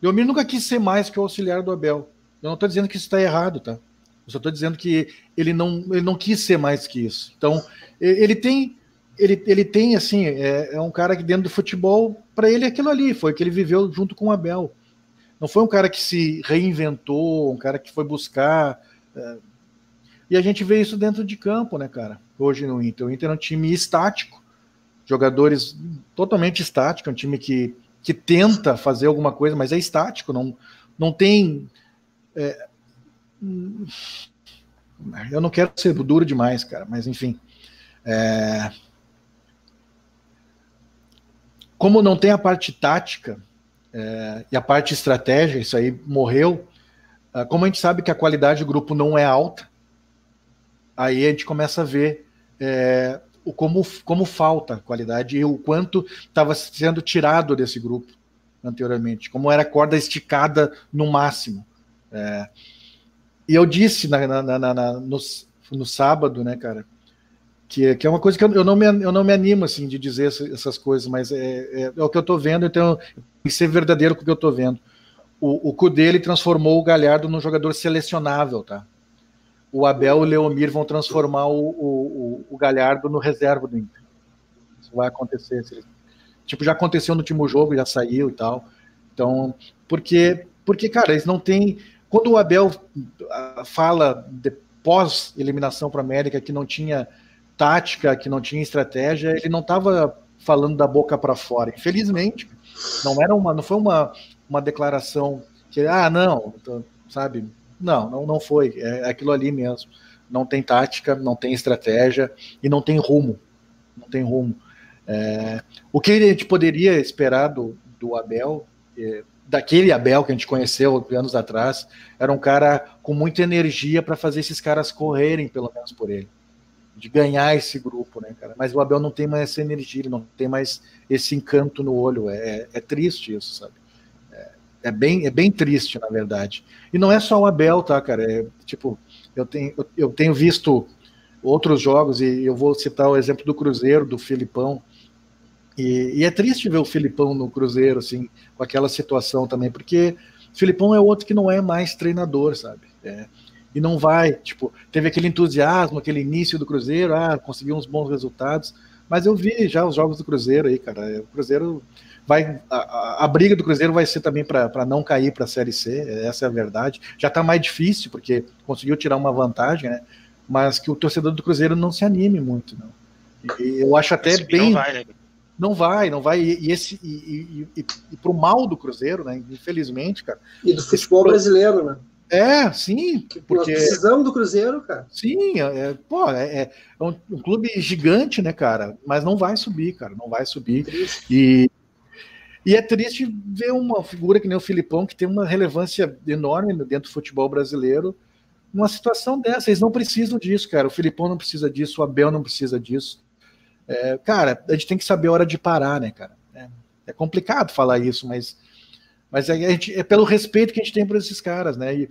Leomir nunca quis ser mais que o auxiliar do Abel. Eu não estou dizendo que isso está errado, tá? Eu só estou dizendo que ele não, ele não quis ser mais que isso. Então, ele tem, ele, ele tem assim, é, é um cara que dentro do futebol, para ele é aquilo ali, foi que ele viveu junto com o Abel. Não foi um cara que se reinventou, um cara que foi buscar. É, e a gente vê isso dentro de campo, né, cara? Hoje no Inter. O Inter é um time estático, jogadores totalmente estáticos, é um time que, que tenta fazer alguma coisa, mas é estático, não, não tem. É, eu não quero ser duro demais, cara, mas enfim. É, como não tem a parte tática é, e a parte estratégia, isso aí morreu. É, como a gente sabe que a qualidade do grupo não é alta, aí a gente começa a ver é, como, como falta qualidade e o quanto estava sendo tirado desse grupo anteriormente, como era corda esticada no máximo. É, e eu disse na, na, na, na no, no, sábado, né, cara, que, que é uma coisa que eu, eu, não, me, eu não me animo assim de dizer essas, coisas, mas é, é, é, o que eu estou vendo, então tem que ser verdadeiro com o que eu estou vendo. O, o Cudê, ele transformou o Galhardo num jogador selecionável, tá? O Abel e o Leomir vão transformar o, o, o Galhardo no reserva do Inter. Isso vai acontecer. Tipo, já aconteceu no último jogo, já saiu e tal. Então, porque, porque cara, eles não têm. Quando o Abel ah, fala de pós eliminação para a América que não tinha tática, que não tinha estratégia, ele não estava falando da boca para fora. Infelizmente, não era uma, não foi uma, uma declaração que ah não, sabe, não, não, não foi. É aquilo ali mesmo. Não tem tática, não tem estratégia e não tem rumo. Não tem rumo. É, o que a gente poderia esperar do, do Abel, é, daquele Abel que a gente conheceu anos atrás, era um cara com muita energia para fazer esses caras correrem, pelo menos por ele. De ganhar esse grupo, né, cara? Mas o Abel não tem mais essa energia, ele não tem mais esse encanto no olho. É, é, é triste isso, sabe? É bem, é bem triste, na verdade. E não é só o Abel, tá, cara? É, tipo, eu tenho, eu tenho visto outros jogos, e eu vou citar o exemplo do Cruzeiro, do Filipão. E, e é triste ver o Filipão no Cruzeiro, assim, com aquela situação também, porque o Filipão é outro que não é mais treinador, sabe? É, e não vai, tipo, teve aquele entusiasmo, aquele início do Cruzeiro, ah, conseguiu uns bons resultados, mas eu vi já os jogos do Cruzeiro aí, cara. O Cruzeiro vai a, a, briga do Cruzeiro vai ser também para não cair para a Série C, essa é a verdade. Já está mais difícil, porque conseguiu tirar uma vantagem, né? Mas que o torcedor do Cruzeiro não se anime muito, não. E eu acho até bem. Não vai, né? Não vai, não vai. E, esse e, e, e, e para o mal do Cruzeiro, né? Infelizmente, cara. E do futebol brasileiro, né? É, sim. Porque... Nós precisamos do Cruzeiro, cara. Sim, é, é pô, é, é, um, um, clube gigante, né, cara? Mas não vai subir, cara, não vai subir. E, e é triste ver uma figura que nem o Filipão, que tem uma relevância enorme dentro do futebol brasileiro, numa situação dessa. Eles não precisam disso, cara. O Filipão não precisa disso, o Abel não precisa disso. É, cara, a gente tem que saber a hora de parar, né, cara? É, é complicado falar isso, mas, mas é, gente, é, pelo respeito que a gente tem por esses caras, né? E,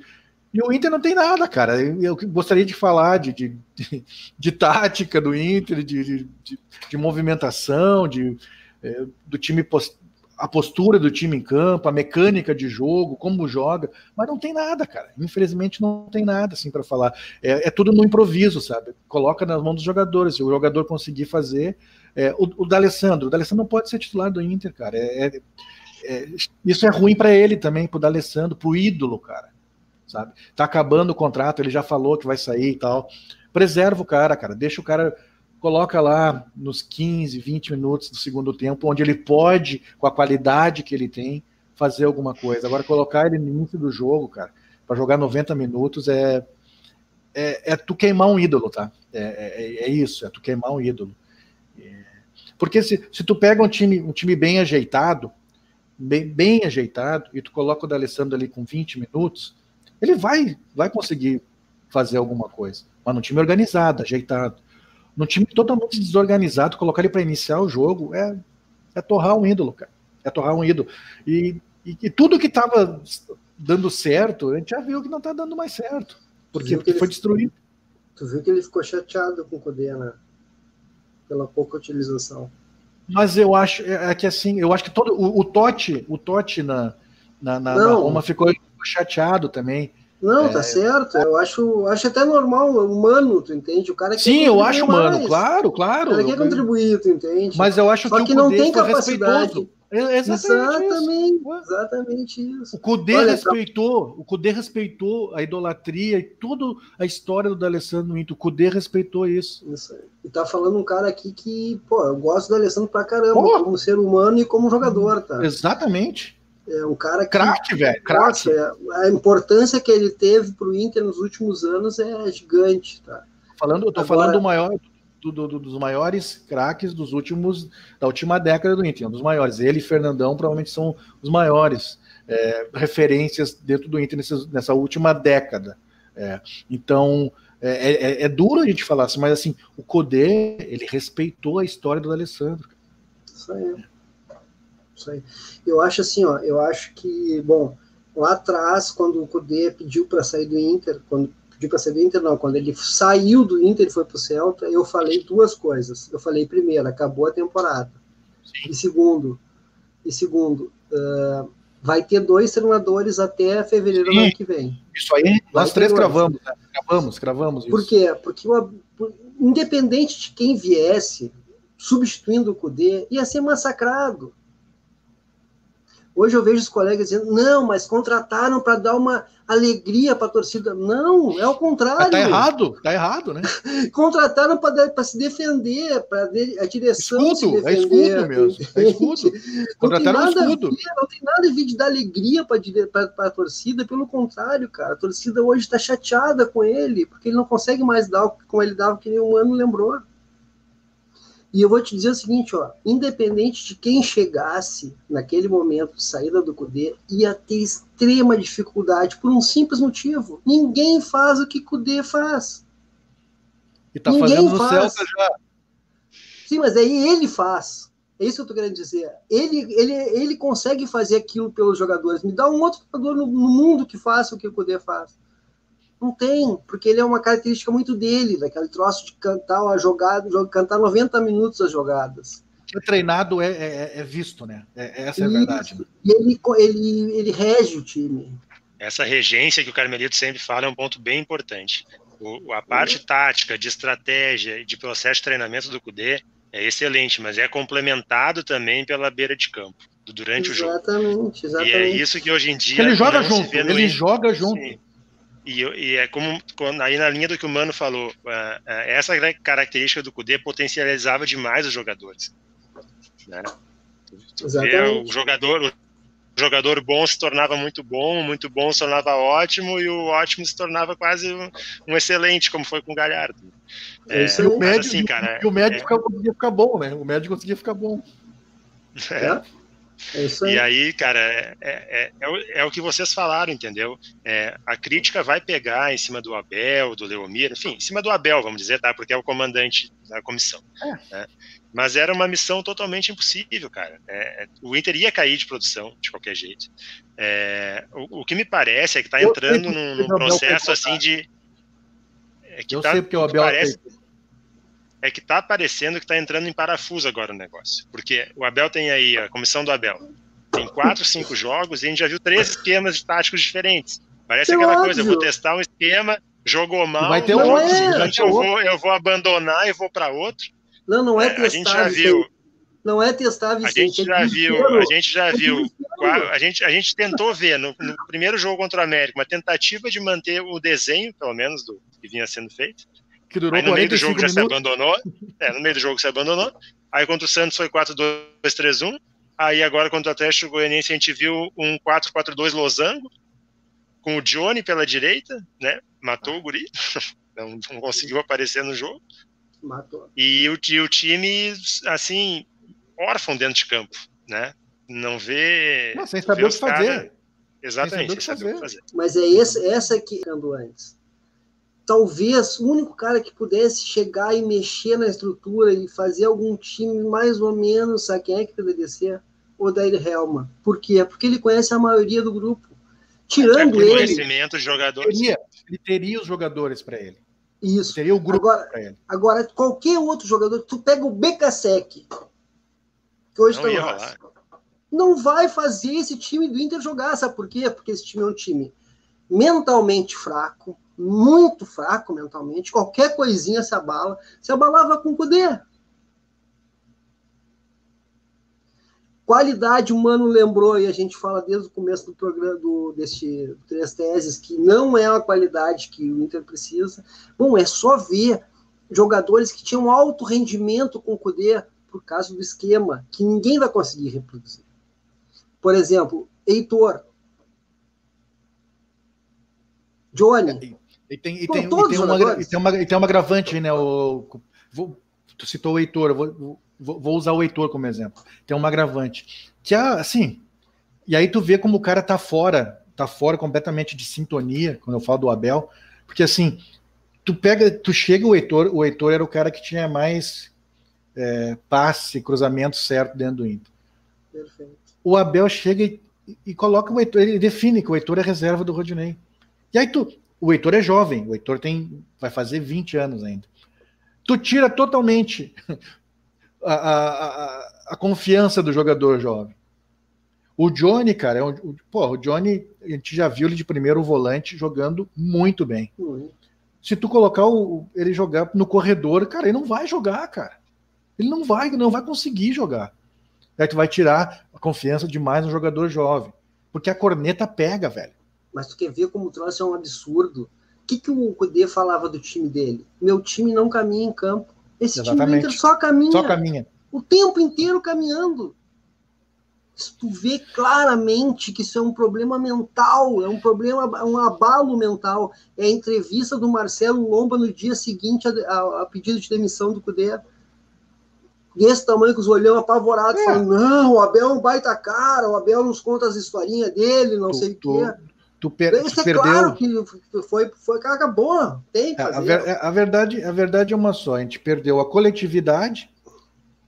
E o Inter não tem nada, cara. Eu gostaria de falar de, de, de, <laughs> de tática do Inter, de, de, de movimentação, de, é, do time a postura do time em campo, a mecânica de jogo, como joga, mas não tem nada, cara. Infelizmente não tem nada assim para falar. É, é, tudo no improviso, sabe? Coloca nas mãos dos jogadores. Se o jogador conseguir fazer, é, o, o D'Alessandro, o D'Alessandro não pode ser titular do Inter, cara. É, é, é isso é ruim para ele também, pro D'Alessandro, pro ídolo, cara. Sabe? Tá acabando o contrato, ele já falou que vai sair e tal. Preserva o cara, cara. Deixa o cara coloca lá nos 15, 20 minutos do segundo tempo, onde ele pode, com a qualidade que ele tem, fazer alguma coisa. Agora, colocar ele no início do jogo, cara, para jogar 90 minutos é, é, é, tu queimar um ídolo, tá? É, é, é isso, é tu queimar um ídolo. É, porque se, se tu pega um time, um time bem ajeitado, bem, bem ajeitado, e tu coloca o D'Alessandro ali com 20 minutos, ele vai, vai conseguir fazer alguma coisa. Mas num time organizado, ajeitado. Num time totalmente desorganizado, colocar ele para iniciar o jogo é, é torrar um ídolo, cara. É torrar um ídolo. E, e, e tudo que estava dando certo, a gente já viu que não está dando mais certo. Porque, porque foi destruído. Tu viu que ele ficou chateado com o Cudê, né? Pela pouca utilização. Mas eu acho é, é que assim, eu acho que todo o, o Totti, o Totti na, na, na, na Roma ficou chateado também. Não, tá é... tá certo. Eu acho, acho até normal, humano, tu entende? O cara Sim, eu acho humano, claro, claro. O cara quer contribuir, tu entende? Mas eu acho Só que, que não tem capacidade. É exatamente, exatamente isso. Exatamente isso. O Cudê Olha, respeitou, tá... o Cudê respeitou a idolatria e toda a história do D'Alessandro no Inter. O Cudê respeitou isso. Isso aí. E tá falando um cara aqui que, pô, eu gosto do Alessandro pra caramba, pô. como ser humano e como jogador, tá? Exatamente. É um cara que. Craque, velho. Craque. A importância que ele teve para o Inter nos últimos anos é gigante, tá? Falando, eu tô Agora, falando do maior, do, do, dos maiores craques dos últimos, da última década do Inter, um dos maiores. Ele e Fernandão provavelmente são os maiores é, referências dentro do Inter nessa, nessa última década. É, então, é, é, é, duro a gente falar assim, mas assim, o Codê, ele respeitou a história do Alessandro. Isso aí. Isso aí. Eu acho assim, ó, eu acho que, bom, lá atrás, quando o Cudê pediu para sair do Inter, quando pediu para sair do Inter, não, quando ele saiu do Inter e foi para o Celta, eu falei duas coisas. Eu falei, primeiro, acabou a temporada. Sim. E segundo, e segundo, uh, vai ter dois treinadores até fevereiro do ano que vem. Isso aí, nós três cravamos, né? Cravamos, cravamos isso. Por quê? Porque o, independente de quem viesse, substituindo o Cudê, ia ser massacrado. Hoje eu vejo os colegas dizendo, não, mas contrataram para dar uma alegria para a torcida. Não, é o contrário. Está errado, está errado, né? <laughs> contrataram para se defender, para a direção escudo, se defender. É escudo mesmo, é escudo. <laughs> Contrataram um escudo. Ver, não tem nada a ver de dar alegria para a torcida, pelo contrário, cara. A torcida hoje está chateada com ele, porque ele não consegue mais dar como ele dava, que nem um ano lembrou. E eu vou te dizer o seguinte, ó, independente de quem chegasse naquele momento de saída do Cudê, ia ter extrema dificuldade por um simples motivo. Ninguém faz o que Cudê faz. E tá Ninguém fazendo no faz. Celta já. Sim, mas aí ele faz. É isso que eu tô querendo dizer. Ele, ele, ele consegue fazer aquilo pelos jogadores. Me dá um outro jogador no, no mundo que faça o que o Cudê faz. Não tem, porque ele é uma característica muito dele, daquele troço de cantar a jogada, cantar 90 minutos as jogadas. O treinado é, é, é visto, né? É, essa é a verdade. Né? E ele, ele, ele rege o time. Essa regência que o Carmelito sempre fala é um ponto bem importante. O, a parte tática, de estratégia, de processo de treinamento do CUDE é excelente, mas é complementado também pela beira de campo, durante exatamente, o jogo. Exatamente, E é isso que hoje em dia. Ele joga junto, ele joga junto. Sim. E, e, é como aí na linha do que o Mano falou, uh, uh, essa característica do Kudê potencializava demais os jogadores. Né? O jogador, o jogador bom se tornava muito bom, muito bom se tornava ótimo e o ótimo se tornava quase um, um excelente, como foi com o Galhardo. É, é o médio, assim, cara, e o médio é, conseguia ficar bom, né? O médio conseguia ficar bom. <laughs> É. É isso aí. E aí, cara, é, é, é, o, é o que vocês falaram, entendeu? É, a crítica vai pegar em cima do Abel, do Leomir, enfim, em cima do Abel, vamos dizer, tá? Porque é o comandante da comissão. Né? Mas era uma missão totalmente impossível, cara. É, o Inter ia cair de produção, de qualquer jeito. É, o, o, que me parece é que está entrando num, num processo assim de. É que Eu tá, sei porque o Abel parece, é que está parecendo que está entrando em parafuso agora o negócio. Porque o Abel tem aí, a comissão do Abel, tem quatro, cinco jogos e a gente já viu três esquemas táticos diferentes. Parece aquela óbvio. coisa, eu vou testar um esquema, jogou mal, vai ter um é, eu, vou, eu vou abandonar e vou para outro. Não, não é, é A gente já viu. Não é testar, A gente já viu, a gente já viu. A gente, a gente tentou ver no, no primeiro jogo contra o América uma tentativa de manter o desenho, pelo menos, do que vinha sendo feito que durou Aí no meio do jogo minutos. já se abandonou. É, no meio do jogo se abandonou. Aí contra o Santos foi 4-2-3-1. Aí agora contra o Atlético Goianiense a gente viu um 4-4-2 losango, com o Johnny pela direita, né? Matou o guri. <laughs> Não, não conseguiu aparecer no jogo. Matou. E o, e o time, assim, órfão dentro de campo, né? Não vê. Não, sem saber o que fazer. Exatamente, sem saber o que fazer. Mas é esse, essa que ando antes talvez o único cara que pudesse chegar e mexer na estrutura e fazer algum time mais ou menos, sabe quem é que poderia ser? O Dair Helma. Por quê? Porque ele conhece a maioria do grupo. Tirando ele. Conhecimento de jogadores. Teria, ele teria os jogadores para ele. Isso. Teria o grupo para ele. Agora, qualquer outro jogador, tu pega o Becasec, que hoje está no não vai fazer esse time do Inter jogar, sabe por quê? Porque esse time é um time mentalmente fraco, muito fraco mentalmente, qualquer coisinha se abala, se abalava com o poder. Qualidade humano lembrou, e a gente fala desde o começo do programa do, deste Três Teses, que não é a qualidade que o Inter precisa. Bom, é só ver jogadores que tinham alto rendimento com o poder por causa do esquema, que ninguém vai conseguir reproduzir. Por exemplo, Heitor. Johnny. E tem, e tem, e tem, uma, e tem, uma, e tem uma agravante, né? O, vou, tu citou o Heitor, vou, vou, usar o Heitor como exemplo. Tem uma agravante. Que é assim. E aí tu vê como o cara tá fora, tá fora completamente de sintonia, quando eu falo do Abel. Porque assim, tu pega, tu chega o Heitor, o Heitor era o cara que tinha mais é, passe, cruzamento certo dentro do Inter. Perfeito. O Abel chega e, e coloca o Heitor, ele define que o Heitor é reserva do Rodinei. E aí tu, o Heitor é jovem, o Heitor tem, vai fazer 20 anos ainda. Tu tira totalmente <laughs> a, a, a, confiança do jogador jovem. O Johnny, cara, é um, pô, o Johnny, a gente já viu ele de primeiro volante jogando muito bem. Uhum. Se tu colocar o, ele jogar no corredor, cara, ele não vai jogar, cara. Ele não vai, não vai conseguir jogar. Aí tu vai tirar a confiança demais no jogador jovem. Porque a corneta pega, velho mas tu quer ver como o troço é um absurdo. O que, que o Cudê falava do time dele? Meu time não caminha em campo. Esse Exatamente. time do Inter só caminha. Só caminha. O tempo inteiro caminhando. Tu vê claramente que isso é um problema mental, é um problema, um abalo mental. É a entrevista do Marcelo Lomba no dia seguinte a, a, a pedido de demissão do Cudê desse tamanho com os olhão apavorados, é. falando, não, o Abel é um baita cara, o Abel nos conta as historinhas dele, não sei o quê. Tu, per tu é perdeu. Claro que foi, foi acabou. Tem que fazer. A, ver, a, verdade, a verdade é uma só. A gente perdeu a coletividade,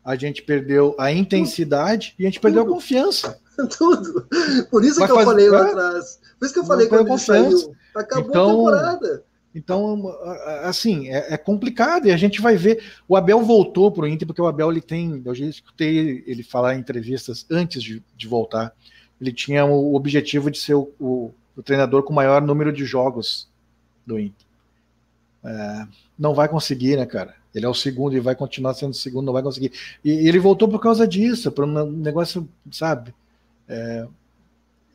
a gente perdeu a intensidade e a gente perdeu a confiança. <laughs> Tudo. Por isso Vai que eu falei lá atrás. Por isso que eu falei quando ele saiu. Acabou então, a temporada. Então, assim, é, é, complicado e a gente vai ver. O Abel voltou para o Inter porque o Abel ele tem. Eu já escutei ele falar em entrevistas antes de, de voltar. Ele tinha o objetivo de ser o, o o treinador com maior número de jogos do Inter. É, não vai conseguir, né, cara? Ele é o segundo e vai continuar sendo o segundo, não vai conseguir. E, ele voltou por causa disso, por um negócio, sabe? É,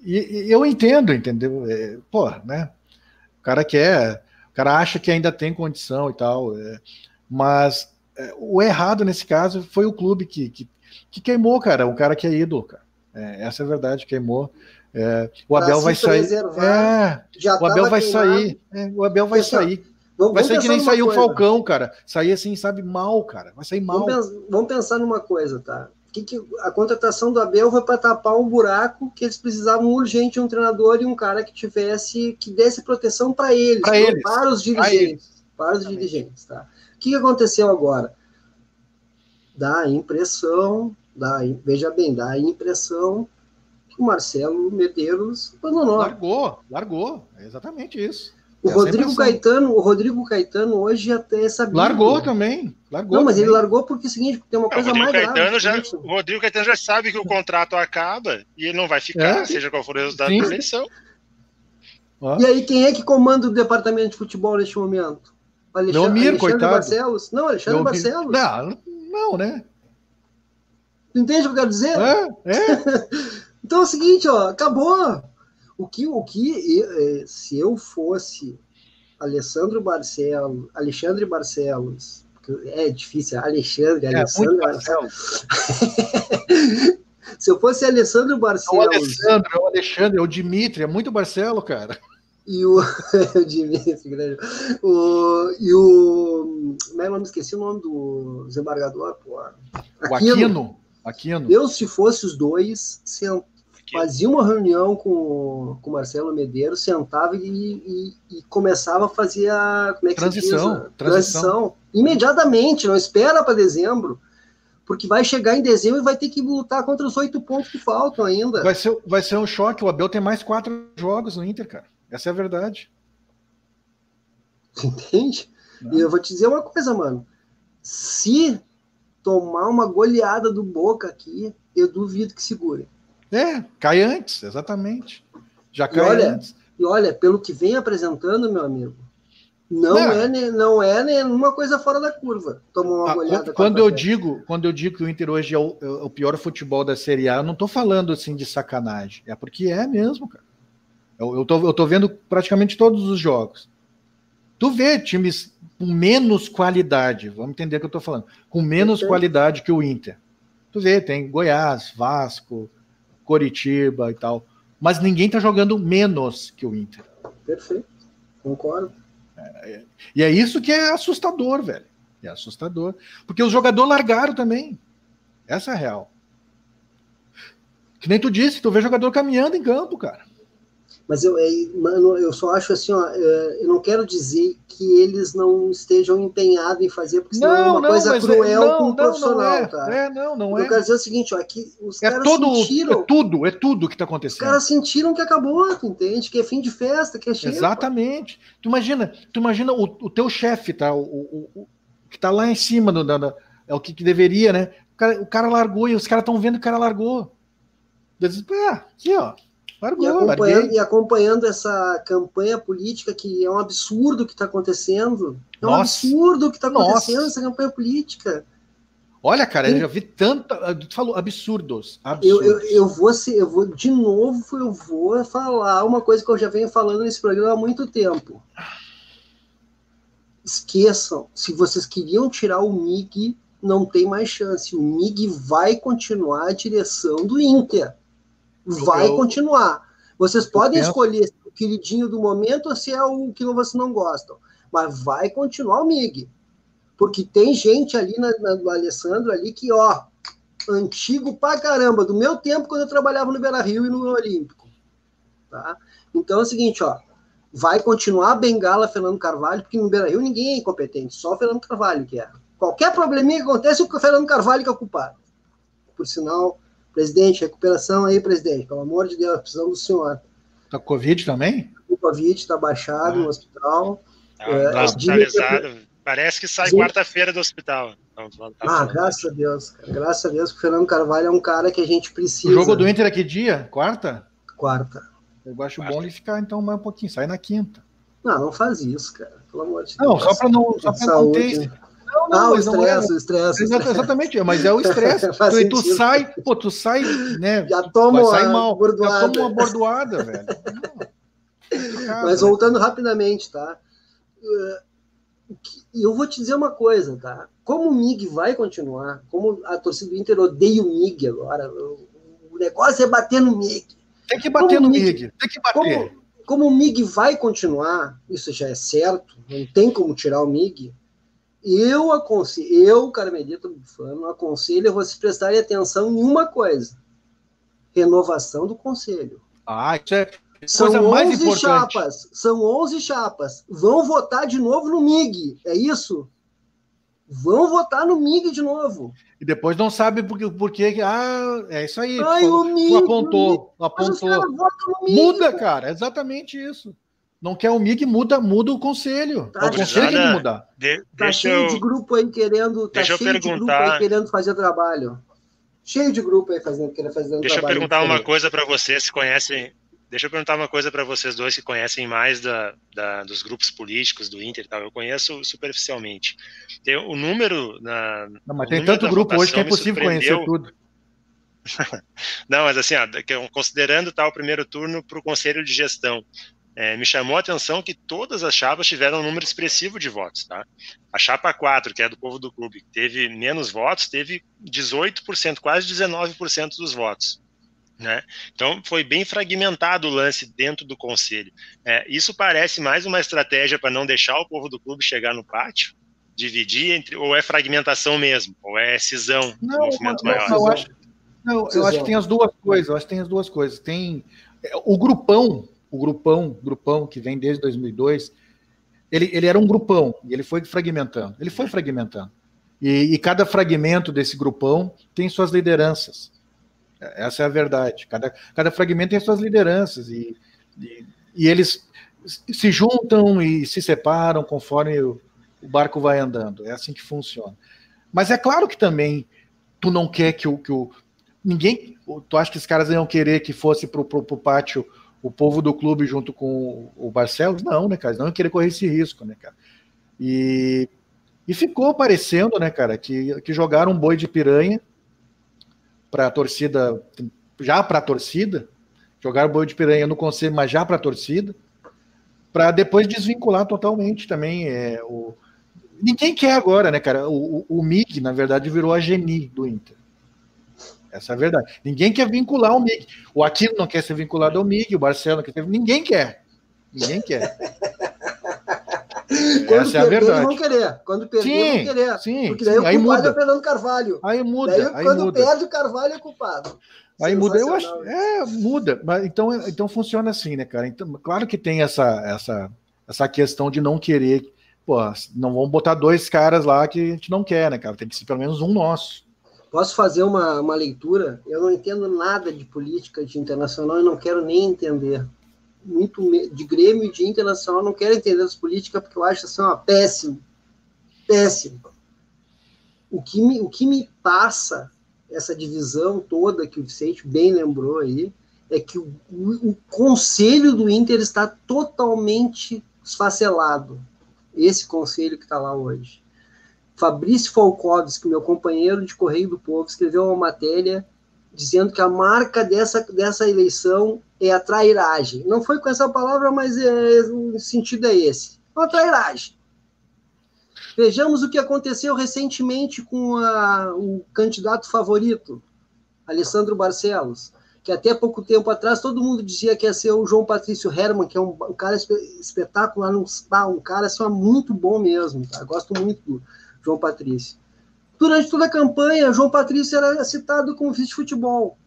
e, e, eu entendo, entendeu? É, pô, né? O cara quer, o cara acha que ainda tem condição e tal, é, mas é, o errado nesse caso foi o clube que, que, que queimou, cara, um cara que é ídolo, cara. É, essa é a verdade, queimou. É, o Abel vai sair. É, o Abel vai sair. É, o Abel vai Pessoal, sair. Vamos, vai sair que nem saiu o Falcão, cara. Sair assim, sabe, mal, cara. Vai sair mal. Vamos, vamos, pensar numa coisa, tá? que, que a contratação do Abel foi para tapar um buraco que eles precisavam urgente de um treinador e um cara que tivesse que desse proteção para eles, eles. para os dirigentes, para os dirigentes, tá? O que, que aconteceu agora? Dá a impressão, dá, veja bem, dá a impressão o Marcelo Medeiros abandonou. Largou, largou. É exatamente isso. O é Rodrigo impressão. Caetano, o Rodrigo Caetano hoje até sabia. Largou também. Largou Não, mas ele também. largou porque é o seguinte, tem uma coisa Rodrigo mais grave. Já, o Rodrigo Caetano já sabe que o contrato acaba e ele não vai ficar, É. seja qual for o resultado Sim. da eleição. E aí, quem é que comanda o departamento de futebol neste momento? Alexandre, Leomir, Alexandre coitado. Barcelos? Não, Alexandre vi- Barcelos. Não, não, né? Entende o que eu quero dizer? É, é. <laughs> Então é o seguinte, ó, acabou. O que, o que eh, se eu fosse Alessandro Barcelos, Alexandre Barcelos, é difícil, Alexandre, É, Alessandro, Marcelo. <laughs> se eu fosse Alessandro É o Barcelos Alessandro, é o Alexandre, é o Dimitri, é muito Barcelo, cara. e o, <laughs> o Dimitri, grande, o, e o, como é que eu me esqueci o nome do desembargador, pô, O Aquino. Aquino. Eu, se fosse os dois, sen- fazia uma reunião com, com o Marcelo Medeiros, sentava e, e- e começava a fazer a. Como é que se Transição, diz? A transição. transição. Imediatamente, não espera para dezembro, porque vai chegar em dezembro e vai ter que lutar contra os oito pontos que faltam ainda. Vai ser, vai ser um choque. O Abel tem mais quatro jogos no Inter, cara. Essa é a verdade. Entende? Não. E eu vou te dizer uma coisa, mano. Se tomar uma goleada do Boca aqui, eu duvido que segure. É, cai antes, exatamente. Já E cai olha, antes. E olha, pelo que vem apresentando, meu amigo, não, é, ne- não é nenhuma coisa fora da curva. Tomou uma Ah, goleada. quando eu digo, quando eu digo que o Inter hoje é o, é o pior futebol da Série A, eu não tô falando assim de sacanagem. É porque é mesmo, cara. Eu, tô vendo praticamente todos os jogos. Tu vê times com menos qualidade, vamos entender o que eu tô falando, com menos Perfeito. qualidade que o Inter. Tu vê, tem Goiás, Vasco, Coritiba e tal. Mas ninguém tá jogando menos que o Inter. Perfeito. Concordo. E é isso que é assustador, velho. É assustador. Porque os jogadores largaram também. Essa é a real. Que nem tu disse, tu vê jogador caminhando em campo, cara. Mas eu, é, mano, eu só acho assim, ó, é, eu não quero dizer que eles não estejam empenhados em fazer, porque senão é uma coisa mas cruel é, não, com não, profissional, não é, tá? É, não, não eu é. quero dizer o seguinte, ó, aqui os É caras todo, sentiram, é tudo, é tudo que tá os acontecendo. caras sentiram que acabou, tu entende? Que é fim de festa, que é cheio. Exatamente. Tu imagina, tu imagina o, o teu chefe, tá? O, o- o- que tá lá em cima do, da- da- é o que, que deveria, né? O cara, o cara largou e os caras estão vendo que o cara largou. Eles dizem, ah, aqui, ó. E Largou, acompanhando, larguei. e acompanhando essa campanha política que é um absurdo o que está acontecendo. É um Nossa. absurdo o que está acontecendo Nossa. essa campanha política. Olha, cara, eu já vi tanta. Tu falou absurdos. Eu, absurdos. eu, eu vou ser, eu vou de novo, eu vou falar uma coisa que eu já venho falando nesse programa há muito tempo. Esqueçam, se vocês queriam tirar o MIG, não tem mais chance. O MIG vai continuar a direção do Inter. Vai Eu- continuar. Vocês podem penso- escolher se é o queridinho do momento ou se é o que vocês não gostam. Mas vai continuar o MIG. Porque tem gente ali na, na- do Alessandro ali que, ó, antigo pra caramba, do meu tempo quando eu trabalhava no Beira Rio e no Olímpico. Tá? Então é o seguinte, ó. Vai continuar a bengala Fernando Carvalho, porque no Beira Rio ninguém é incompetente, só o Fernando Carvalho que é. Qualquer probleminha que acontece, o Fernando Carvalho que é o culpado. Por sinal, presidente, recuperação aí, presidente, pelo amor de Deus, precisamos do senhor. Tá com Covid também? O Covid está baixado Ah. no hospital. Tá, É, tá hospitalizado. Parece que sai quarta-feira do hospital. Então, tá Ah, falando. graças a Deus. cara. Graças a Deus que o Fernando Carvalho é um cara que a gente precisa. O jogo do Inter é que dia? Quarta? Quarta. Eu acho Quarta. bom ele ficar então mais um pouquinho, sai na quinta. Não, não faz isso, cara. Pelo amor de Não, Deus. só para não, só pra não ter. Não, não, Ah, o não é. estresse, o estresse. estresse. Exatamente, mas é o <laughs> estresse. Tu, e tu sai, pô, tu sai, né? Já toma uma mal. Já bordoada. toma uma bordoada, velho. <laughs> Mas né? voltando rapidamente, tá? E eu vou te dizer uma coisa, tá? Como o MIG vai continuar, como a torcida do Inter odeia o MIG agora, o negócio é bater no MIG. Tem que bater como no Mick- MIG, tem que bater. Como, como o MIG vai continuar, isso já é certo, não tem como tirar o MIG, eu aconselho, eu, Carmelita Bufano, aconselho vocês prestarem atenção em uma coisa: renovação do conselho. Ah, isso é são 11 chapas, são 11 chapas. Vão votar de novo no MIG, é isso? Vão votar no MIG de novo. E depois não sabe por que. Por que ah, é isso aí. Ai, tu, o MIG, apontou. o MIG. apontou. Muda, cara. É exatamente isso. Não quer o MIG, muda, muda o conselho. Tá, o conselho tem que mudar. De, tá cheio eu, de grupo aí querendo. Tá cheio de grupo aí querendo fazer trabalho. Cheio de grupo aí fazendo, querendo fazer Deixa trabalho. Deixa eu perguntar uma coisa para vocês que conhecem Deixa eu perguntar uma coisa para vocês dois que conhecem mais da, da, dos grupos políticos do Inter e tal. Eu conheço superficialmente. Tem o número na. Não, mas tem tanto grupo hoje que é impossível conhecer tudo. <laughs> Não, mas assim, ó, considerando tá, primeiro turno para o conselho de gestão, é, me chamou a atenção que todas as chapas tiveram um número expressivo de votos, tá? A chapa 4, que é do povo do clube, que teve menos votos, teve 18%, quase 19% dos votos. Né? Então foi bem fragmentado o lance dentro do conselho. É, isso parece mais uma estratégia para não deixar o povo do clube chegar no pátio, dividir entre, ou é fragmentação mesmo, ou é cisão, não, movimento não, maior. Eu acho, não, eu acho que tem as duas coisas. Eu acho que tem as duas coisas. Tem é, o grupão, o grupão, grupão que vem desde 2002. Ele, ele era um grupão e ele foi fragmentando. Ele foi fragmentando. E, e cada fragmento desse grupão tem suas lideranças. Essa é a verdade. Cada, cada fragmento tem suas lideranças e, e, e eles se juntam e se separam conforme o, o, barco vai andando. É assim que funciona. Mas é claro que também tu não quer que o. Que o ninguém. Tu acha que os caras iam querer que fosse para o pátio o povo do clube junto com o Barcelos? Não, né, cara? Não querer correr esse risco, né, cara? E, e ficou parecendo, né, cara, que, que jogaram um boi de piranha para a torcida, já para a torcida, jogar o boi de piranha no conselho, mas já para a torcida, para depois desvincular totalmente também. É, o... Ninguém quer agora, né, cara? O, o, o MIG, na verdade, virou a Geni do Inter. Essa é a verdade. Ninguém quer vincular o MIG. O Aquino não quer ser vinculado ao MIG, o Barcelona quer ser. Ninguém quer. Ninguém quer. <laughs> Quando Essa é a verdade. vão querer. Quando perder, sim, vão querer. Sim, Porque daí sim. o culpado muda. é o Fernando Carvalho. Aí muda. Daí, aí quando muda. perde, o Carvalho é culpado. Aí muda, eu acho. É, muda. Mas então, então funciona assim, né, cara? Então, claro que tem essa, essa, essa questão de não querer. Pô, não vamos botar dois caras lá que a gente não quer, né, cara? Tem que ser pelo menos um nosso. Posso fazer uma, uma leitura? Eu não entendo nada de política de internacional e não quero nem entender muito de Grêmio e de Internacional, não quero entender as políticas porque eu acho assim uma péssima, péssima. O que me, o que me passa essa divisão toda que o Vicente bem lembrou aí é que o, o conselho do Inter está totalmente esfacelado. Esse conselho que está lá hoje. Fabrício Falkovski, meu companheiro de Correio do Povo, escreveu uma matéria dizendo que a marca dessa, dessa eleição é a trairagem. Não foi com essa palavra, mas é, o sentido é esse. Uma trairagem. Vejamos o que aconteceu recentemente com a, o candidato favorito, Alessandro Barcelos, que até pouco tempo atrás todo mundo dizia que ia ser o João Patrício Herman, que é um, um cara espetacular, um, um cara só muito bom mesmo. Tá? Gosto muito do João Patrício. Durante toda a campanha, João Patrício era citado como vice-futebol.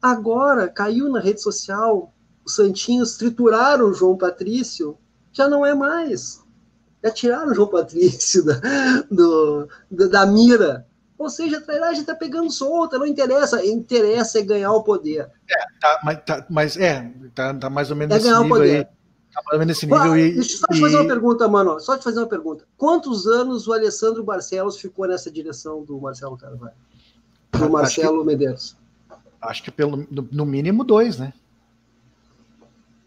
Agora, caiu na rede social, os Santinhos trituraram o João Patrício, já não é mais. Já tiraram o João Patrício <laughs> da, do, da mira. Ou seja, a trairagem está pegando solta, não interessa. Interessa é ganhar o poder. É, tá, mas, tá, mas é, tá, tá mais ou menos é ganhar o poder. Aí. Tá nesse nível e, Deixa eu só te fazer uma pergunta, mano. Só te fazer uma pergunta. Quantos anos o Alessandro Barcelos ficou nessa direção do Marcelo Carvalho? Do Marcelo que, Medeiros? Acho que pelo, no, mínimo dois, né?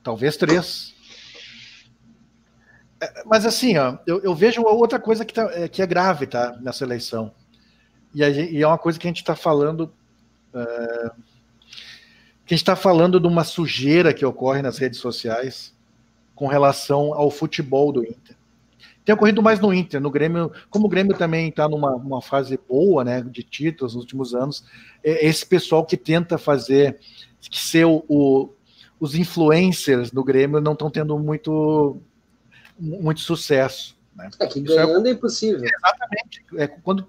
Talvez três. É, mas assim, ó, eu, eu, vejo outra coisa que, tá, é, que é grave, tá? Nessa eleição. E, e é uma coisa que a gente está falando. É, que a gente está falando de uma sujeira que ocorre nas redes sociais com relação ao futebol do Inter. Tem ocorrido mais no Inter, no Grêmio, como o Grêmio também está numa fase boa, né, de títulos nos últimos anos, é esse pessoal que tenta fazer, que ser o, o os influencers no Grêmio não estão tendo muito, muito sucesso. Né? É que ganhando é, é impossível. Exatamente. É, quando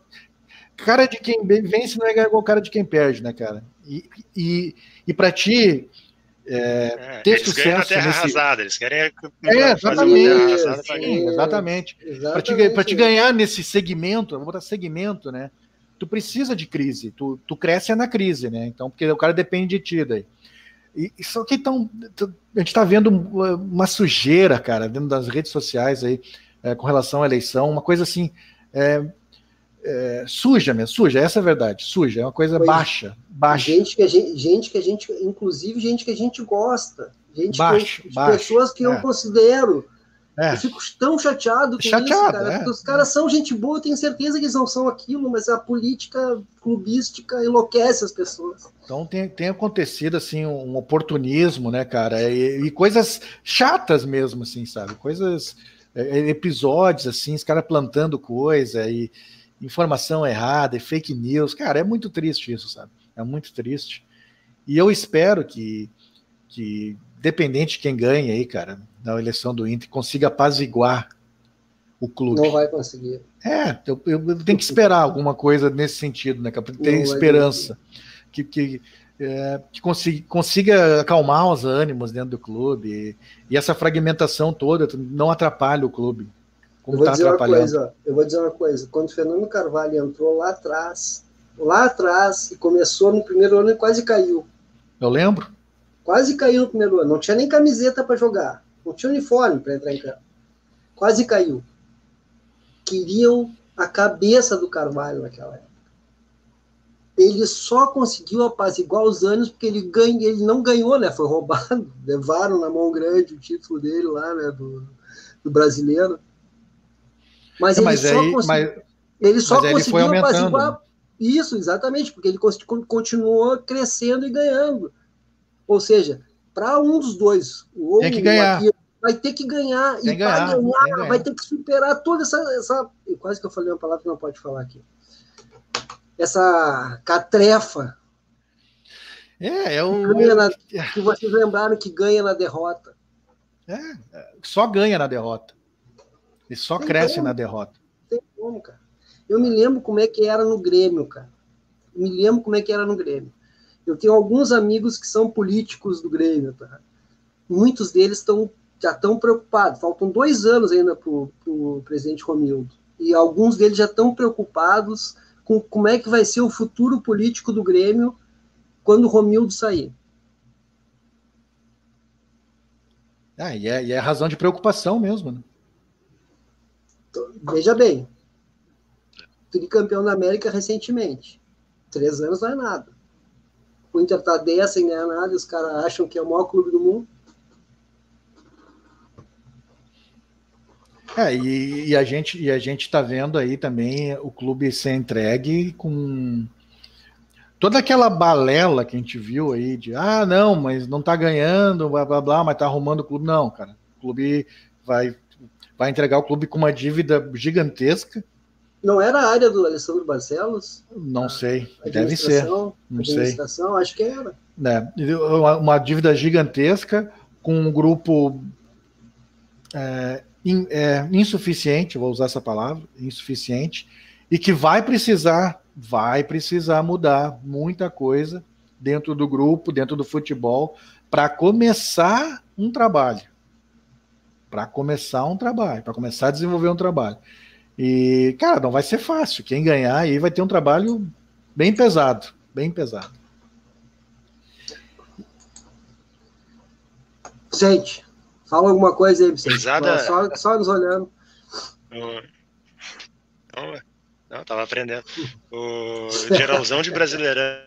cara de quem vence não é igual cara de quem perde, né, cara? E, e, e para ti é, é, ter eles sucesso na terra nesse... arrasada, eles querem é, exatamente, sim, exatamente. Para te, te ganhar nesse segmento, vou botar segmento, né? Tu precisa de crise, tu, tu cresce na crise, né? Então, porque o cara depende de ti daí. E, só que então, a gente está vendo uma sujeira, cara, dentro das redes sociais aí, é, com relação à eleição, uma coisa assim, é, é, suja mesmo, suja, essa é a verdade, suja, é uma coisa pois, baixa, baixa. Gente que, a gente, gente que a gente, inclusive gente que a gente gosta, gente baixo, que, baixo, pessoas que eu é. considero. É. Eu fico tão chateado com chateado, isso, cara. É. Os caras são gente boa, eu tenho certeza que eles não são aquilo, mas a política clubística enlouquece as pessoas. Então tem, tem acontecido assim um oportunismo, né, cara? E, e coisas chatas mesmo, assim, sabe? Coisas, é, episódios assim, os caras plantando coisa e informação errada e fake news. Cara, é muito triste isso, sabe? É muito triste. E eu espero que, que dependente de quem ganhe aí, cara, na eleição do Inter, consiga apaziguar o clube. Não vai conseguir. É, eu, eu tenho que esperar alguma coisa nesse sentido, né? Tem esperança. Que, que, é, que consiga, consiga acalmar os ânimos dentro do clube. E, e essa fragmentação toda não atrapalhe o clube. Como eu vou tá dizer uma coisa, eu vou dizer uma coisa. Quando o Fernando Carvalho entrou lá atrás, lá atrás, e começou no primeiro ano e quase caiu. Eu lembro. Quase caiu no primeiro ano. Não tinha nem camiseta para jogar. Não tinha uniforme para entrar em campo. Quase caiu. Queriam a cabeça do Carvalho naquela época. Ele só conseguiu apaziguar os anos porque ele, ganha, ele não ganhou, né? Foi roubado. <laughs> Levaram na mão grande o título dele lá, né? Do, do brasileiro. Mas, é, mas ele, só mas, ele só mas conseguiu ele apaziguar isso, exatamente, porque ele continuou crescendo e ganhando. Ou seja, para um dos dois, ou tem que ganhar. Aqui, vai ter que ganhar. Tem e para ganhar, ganhar, vai ter que superar toda essa, essa. Quase que eu falei uma palavra que não pode falar aqui. Essa catrefa. É, é o. Que, na, que vocês lembraram que ganha na derrota. É, só ganha na derrota. Ele só tem cresce como. na derrota. Tem como, cara. Eu me lembro como é que era no Grêmio, cara. Eu me lembro como é que era no Grêmio. Eu tenho alguns amigos que são políticos do Grêmio, tá? Muitos deles estão já estão preocupados. Faltam dois anos ainda para o presidente Romildo. E alguns deles já estão preocupados com como é que vai ser o futuro político do Grêmio quando o Romildo sair. Ah, e é, e é razão de preocupação mesmo, né? Veja bem, tricampeão da América recentemente. Três anos não é nada. O Inter tá dessa sem ganhar nada os caras acham que é o maior clube do mundo. É, e, e, a gente e a gente está vendo aí também o clube ser entregue com toda aquela balela que a gente viu aí de ah não, mas não está ganhando, blá blá blá, mas está arrumando o clube não, cara. O clube vai vai entregar o clube com uma dívida gigantesca. Não era a área do Alessandro Barcelos? Não sei, deve ser. Não sei. acho que era. É, uma dívida gigantesca com um grupo é, in, é, insuficiente, vou usar essa palavra, insuficiente, e que vai precisar, vai precisar mudar muita coisa dentro do grupo, dentro do futebol, para começar um trabalho para começar um trabalho, para começar a desenvolver um trabalho. E, cara, não vai ser fácil. Quem ganhar aí vai ter um trabalho bem pesado, bem pesado. Gente, fala alguma coisa aí, Vicente. Pesada... Só, só nos olhando. Não, não, tava aprendendo. O geralzão de Brasileirão.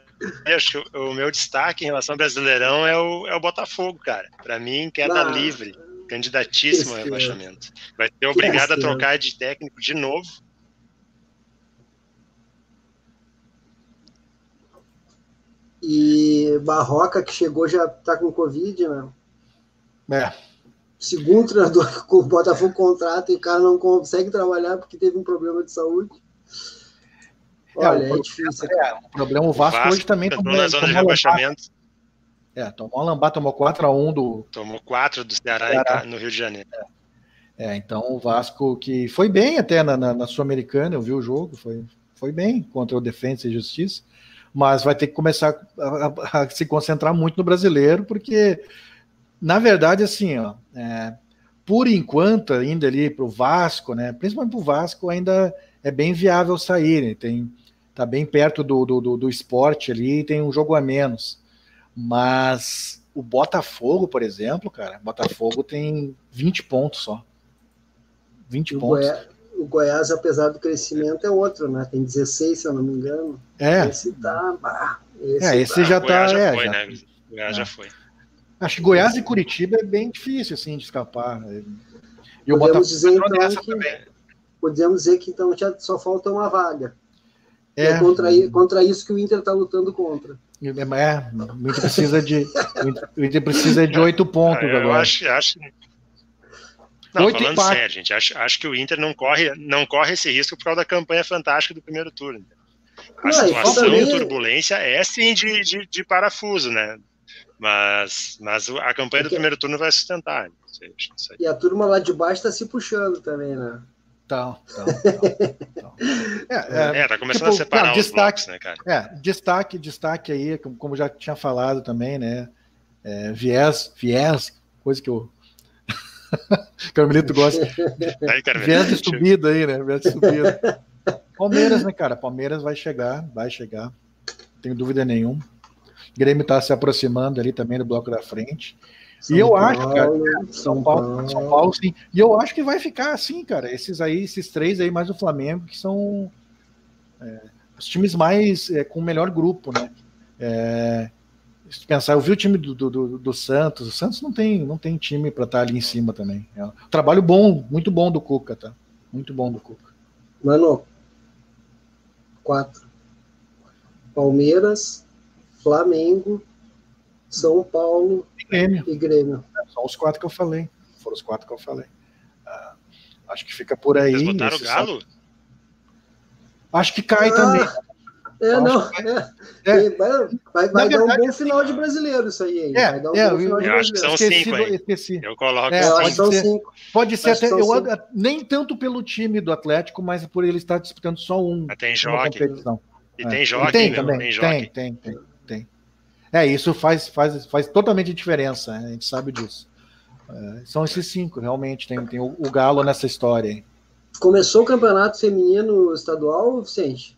Acho que o meu destaque em relação ao Brasileirão é o, é o Botafogo, cara. Para mim, queda ah, livre Candidatíssimo ao rebaixamento. Vai ser obrigado a trocar de técnico de novo. E Barroca, que chegou, já tá com Covid, né? É. Segundo treinador <laughs> que o Botafogo contrata e o cara não consegue trabalhar porque teve um problema de saúde. É, Olha, é, o é difícil. É, o problema, o Vasco, o Vasco hoje também tomou na zona de rebaixamento. É, tomou a tomou 4x1 do. Tomou 4 do Ceará, Ceará. no Rio de Janeiro. É. É, então o Vasco que foi bem até na, na, na Sul-Americana, eu vi o jogo, foi, foi bem contra o Defensa e Justiça, mas vai ter que começar a, a, a se concentrar muito no brasileiro, porque, na verdade, assim, ó, é, por enquanto, ainda ali para o Vasco, né, principalmente para o Vasco, ainda é bem viável sair, né, tem, tá bem perto do, do, do, do esporte ali, tem um jogo a menos, mas o Botafogo, por exemplo, cara, Botafogo tem 20 pontos só. 20 o pontos. Goiás, o Goiás, apesar do crescimento, é outro, né? Tem 16, se eu não me engano. É. Esse tá. Bah, esse, é, esse tá. já tá. Goiás já é, foi, já, né? Goiás é. já foi. Acho que Goiás e Curitiba é bem difícil, assim, de escapar. E o Podemos dizer, então, que, também. Podemos dizer que então já só falta uma vaga. É, é contra, contra isso que o Inter está lutando contra. É, o Inter precisa de, o Inter precisa de oito pontos ah, eu agora. Acho, acho, não, Oito falando empates. sério, gente, acho, acho que o Inter não corre, não corre esse risco por causa da campanha fantástica do primeiro turno. A não, situação também... turbulência é sim de, de, de, parafuso, né? Mas, mas a campanha do primeiro turno vai sustentar. E a turma lá de baixo está se puxando também, né? Então, então, <laughs> É, é, é, tá começando tipo, a separar não, os destaque, blocos, né, cara? É, destaque, destaque aí, como já tinha falado também, né? É, viés, viés, coisa que eu <laughs> Carmelito gosta. <laughs> Aí, Viés de subida aí, né? Viés de subida. Palmeiras, né, cara? Palmeiras vai chegar, vai chegar. Não tenho dúvida nenhuma. O Grêmio está se aproximando ali também do bloco da frente. São e eu Paulo, acho, cara, São Paulo, Paulo, São Paulo, sim. E eu acho que vai ficar assim, cara. Esses aí, esses três aí, mais o Flamengo, que são é, os times mais é, com o melhor grupo, né? É, se pensar, eu vi o time do, do, do, Santos. O Santos não tem, não tem time para estar tá ali em cima também. É um trabalho bom, muito bom do Cuca, tá? Muito bom do Cuca. Mano, quatro. Palmeiras, Flamengo, São Paulo e Grêmio. E Grêmio. É, são os quatro que eu falei. Foram os quatro que eu falei. Ah, acho que fica por aí. Vocês botaram o Galo? Acho que cai ah, também. É, não. É. É. Vai, vai, vai dar um bom final de brasileiro isso aí, hein? É, vai dar um é, bom final eu, de eu acho que são esqueci, cinco, hein? Esqueci. Eu coloco é, cinco. Pode são ser, cinco. Pode ser acho até, eu, cinco. nem tanto pelo time do Atlético, mas por ele estar disputando só um. Mas tem joque. E é. tem joque, tem, meu, também. tem, tem, tem. É, isso faz, faz, faz totalmente diferença, né? a gente sabe disso. É, são esses cinco, realmente. Tem, tem o, o Galo nessa história. Hein? Começou o campeonato feminino estadual, Vicente?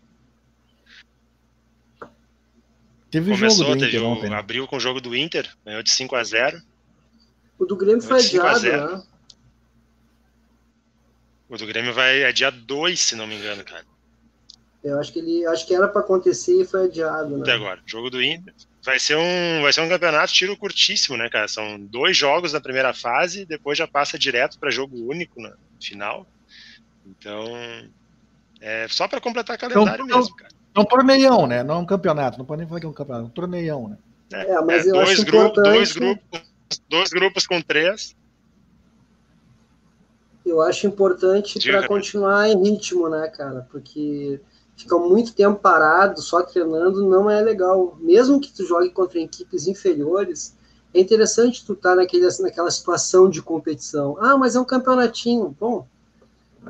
Teve Começou, jogo do Inter ontem. abriu com o jogo do Inter, ganhou de 5 a 0 O do Grêmio foi adiado, né? O do Grêmio vai é dia 2, se não me engano, cara. Eu acho que ele acho que era para acontecer e foi adiado, né? Até agora. Jogo do Inter. Vai ser um, vai ser um campeonato tiro curtíssimo, né, cara? São dois jogos na primeira fase, depois já passa direto para jogo único no final. Então, é só para completar calendário então, mesmo, cara. É um torneião, né? Não é um campeonato. Não pode nem falar que é um campeonato, é um torneião, né? É, mas é, eu dois, acho grupos, dois, importante- grupos, dois grupos com três. Eu acho importante para continuar em ritmo, né, cara? Porque ficar muito tempo parado, só treinando, não é legal. Mesmo que tu jogue contra equipes inferiores, é interessante tu estar naquele, naquela situação de competição. Ah, mas é um campeonatinho. Bom,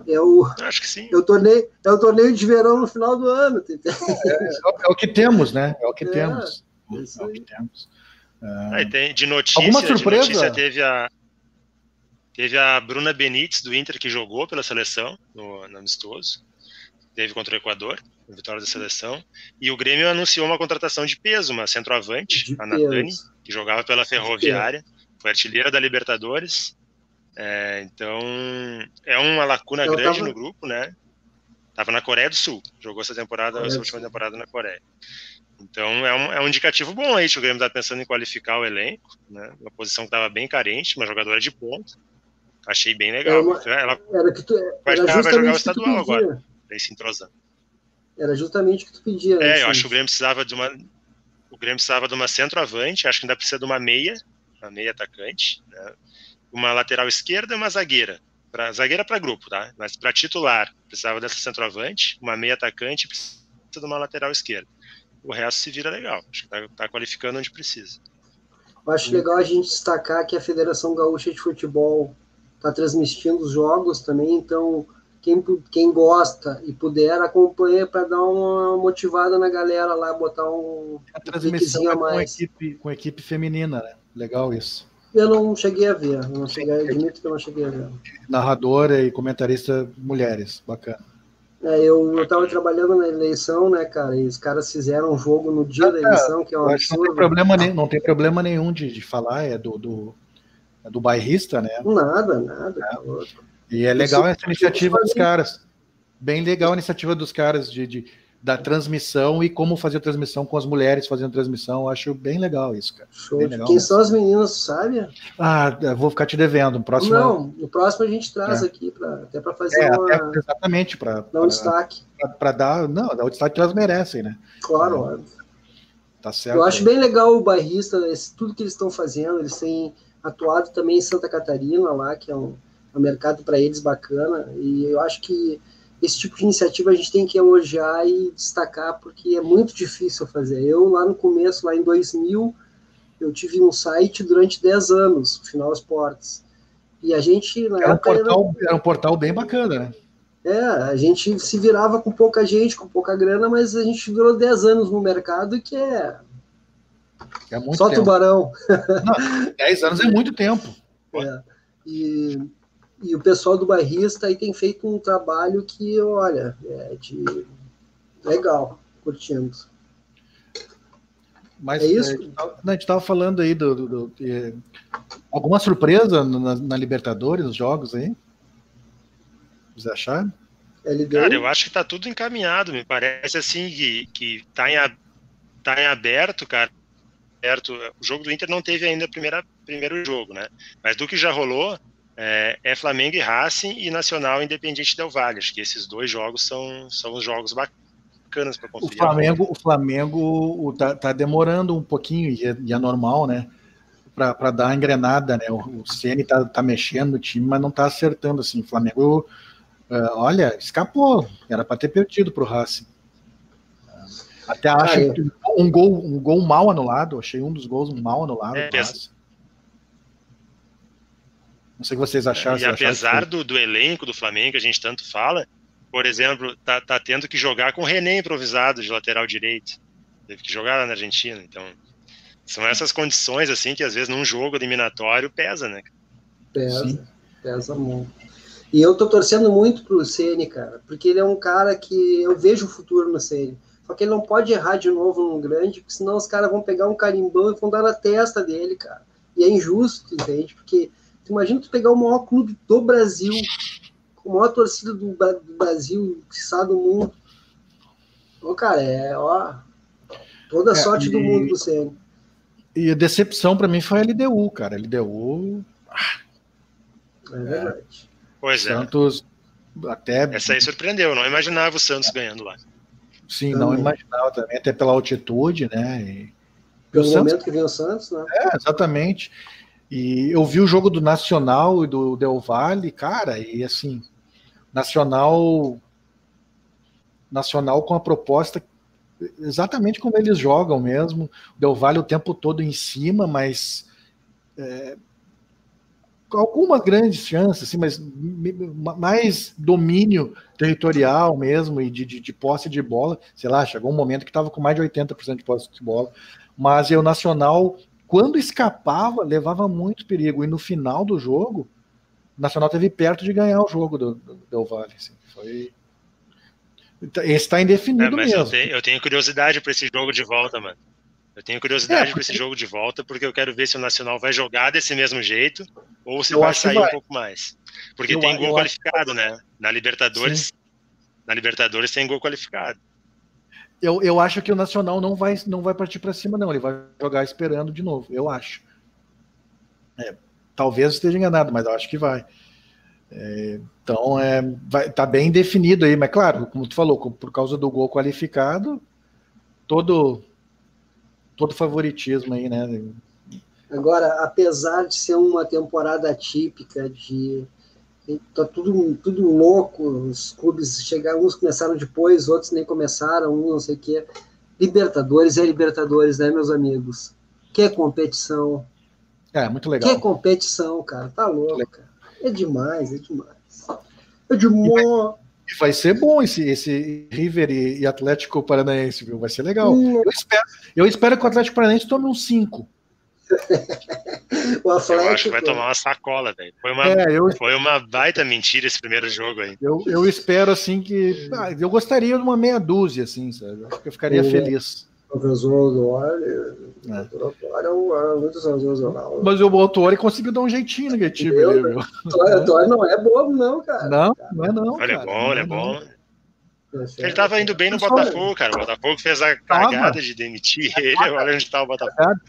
é o, Acho que sim. é o, torneio, é o torneio de verão no final do ano. tá entendendo? É, o que temos, né? É o que É, temos. é É o que temos. Aí tem, de notícia, Alguma de surpresa? notícia teve a teve a Bruna Benítez do Inter que jogou pela seleção no, no amistoso, teve contra o Equador, a vitória da seleção, e o Grêmio anunciou uma contratação de peso, uma centroavante, De a Natani, que jogava pela Ferroviária, foi artilheira da Libertadores. É, então é uma lacuna Ela grande tava- no grupo, né? Tava na Coreia do Sul, jogou essa temporada, essa última temporada na Coreia. Então é um, é um indicativo bom aí, que o Grêmio tá pensando em qualificar o elenco, né? Uma posição que estava bem carente, uma jogadora de ponta. Achei bem legal. É uma- Ela Era, que tu, Vai era jogar- vai jogar o estadual agora. Vai se entrosando. Era justamente o que tu pedia. né, É, eu acho que o Grêmio precisava de uma. O Grêmio precisava de uma centroavante, acho que ainda precisa de uma meia, uma meia atacante, né? uma lateral esquerda e uma zagueira. Pra, zagueira para grupo, tá? Mas para titular, precisava dessa centroavante, uma meia atacante precisa de uma lateral esquerda. O resto se vira legal. Acho que tá, tá qualificando onde precisa. Eu acho legal a gente destacar que a Federação Gaúcha de Futebol tá transmitindo os jogos também, então quem, quem gosta e puder acompanha para dar uma motivada na galera lá, botar um a transmissão é com equipe com equipe feminina, né? Legal isso. Eu não cheguei a ver, não cheguei, admito que eu não cheguei a ver. Narradora e comentarista mulheres, bacana. É, eu, eu tava trabalhando na eleição, né, cara, e os caras fizeram um jogo no dia da eleição, que é um absurdo. Não tem problema, nenhum, não tem problema nenhum de, de falar, é do, do, é do bairrista, né? Nada, nada. É. E é legal essa iniciativa dos caras. Bem legal a iniciativa dos caras de, de, da transmissão e como fazer a transmissão com as mulheres fazendo transmissão. Eu acho bem legal isso, cara. Show. Legal, Quem são as meninas, sabe? Ah, vou ficar te devendo. No próximo... Não, no próximo a gente traz é. aqui, pra, até para fazer é, uma... até, exatamente, para dar um destaque. Para dar, não, dar o destaque que elas merecem, né? Claro, é. Tá certo. Eu acho bem legal o bairrista, tudo que eles estão fazendo, eles têm atuado também em Santa Catarina, lá, que é um, um mercado para eles bacana, e eu acho que esse tipo de iniciativa a gente tem que elogiar e destacar, porque é muito difícil fazer. Eu, lá no começo, lá em 2000, eu tive um site durante 10 anos, Final Esportes. E a gente, na era, um portal, era... era um portal bem bacana, né? É, a gente se virava com pouca gente, com pouca grana, mas a gente durou 10 anos no mercado, que é. é muito Só tempo. tubarão. Não, 10 anos é muito tempo. É. E e o pessoal do bairrista aí tem feito um trabalho que, olha, é de legal, curtindo. Mas é isso? É, a gente estava falando aí do, do, do é, alguma surpresa na, na, Libertadores, os jogos aí? Vocês acharam? Cara, eu acho que está tudo encaminhado. Me parece assim que, que tá, em, tá em aberto, cara. Aberto. O jogo do Inter não teve ainda o primeiro jogo, né? Mas do que já rolou, é, é, Flamengo e Racing e Nacional Independente Del Valle. Acho que esses dois jogos são, são os jogos bacanas para conferir. O Flamengo, o Flamengo tá, tá, demorando um pouquinho, e é, e é normal, né? Para dar a engrenada, né? O, o Ceni tá, tá mexendo no time, mas não tá acertando assim. O Flamengo, uh, olha, escapou. Era para ter perdido para o Racing. Até acho ah, um gol, um gol mal anulado. Achei um dos gols mal anulado. É, não sei o que vocês acharam. E apesar do, do elenco do Flamengo, que a gente tanto fala, por exemplo, tá, tá tendo que jogar com o René improvisado de lateral direito. Teve que jogar lá na Argentina. Então, são essas condições, assim, que às vezes num jogo eliminatório pesa, né? Pesa, Sim. pesa muito. E eu tô torcendo muito pro Ceni, cara, porque ele é um cara que eu vejo o futuro no Ceni. Só que ele não pode errar de novo num grande, porque senão os caras vão pegar um carimbão e vão dar na testa dele, cara. E é injusto, entende? Porque Imagina tu pegar o maior clube do Brasil, com a maior torcida do, do Brasil, que está do mundo. Ô, cara, é, ó, toda a é, sorte e, do mundo do CN. E a decepção para mim foi a LDU, cara. A LDU. É verdade. Pois é. Santos até. Essa aí surpreendeu, não imaginava o Santos ganhando lá. Sim, também. não imaginava também, até pela altitude, né? E... Pelo momento Santos... que vem o Santos, né? É, exatamente. E eu vi o jogo do Nacional e do Del Valle, cara, e assim, Nacional Nacional com a proposta exatamente como eles jogam mesmo. O Del Valle o tempo todo em cima, mas é, algumas grandes chances, assim, mas mais domínio territorial mesmo e de, de, de, posse de bola. Sei lá, chegou um momento que estava com mais de 80% de posse de bola. Mas o Nacional quando escapava, levava muito perigo. E no final do jogo, o Nacional teve perto de ganhar o jogo do, do Del Valle. Assim. Foi. Esse está indefinido é, mas mesmo. Eu tenho, eu tenho curiosidade para esse jogo de volta, mano. Eu tenho curiosidade é, porque... para esse jogo de volta, porque eu quero ver se o Nacional vai jogar desse mesmo jeito ou se eu vai sair vai. um pouco mais. Porque eu, tem gol qualificado, né? Na Libertadores. Sim. Na Libertadores tem gol qualificado eu, eu acho que o Nacional não vai, não vai partir para cima, não. Ele vai jogar esperando de novo, eu acho. É, talvez esteja enganado, mas eu acho que vai. É, então, é, vai, tá bem definido aí, mas claro, como tu falou, por causa do gol qualificado, todo todo favoritismo aí, né? Agora, apesar de ser uma temporada típica de tá tudo, tudo louco, os clubes chegaram, uns começaram depois, outros nem começaram, um não sei o quê. Libertadores é Libertadores, né, meus amigos? Que competição. É, muito legal. Que competição, cara, tá louco, cara. É demais, é demais. É demais. Vai ser bom esse, esse River e, Atlético Paranaense, viu? Vai ser legal. Hum. Eu, espero, eu espero que o Atlético Paranaense tome um 5. <laughs> o Atlético... Eu acho que vai tomar uma sacola, velho. Foi uma, é, eu... foi uma baita mentira esse primeiro jogo aí. Eu, eu espero, assim, que. Ah, eu gostaria de uma meia dúzia, assim, sabe? Acho que eu ficaria o feliz. Professor Duarte. É. é sensacional. Mas o Autori conseguiu dar um jeitinho no time, viu? O Autori não é bobo, não, cara. Não, não é não. Ele é bom, ele é bom. Ele tava indo bem no Botafogo, cara. O Botafogo fez a cagada de demitir ele, agora onde tá o Botafogo.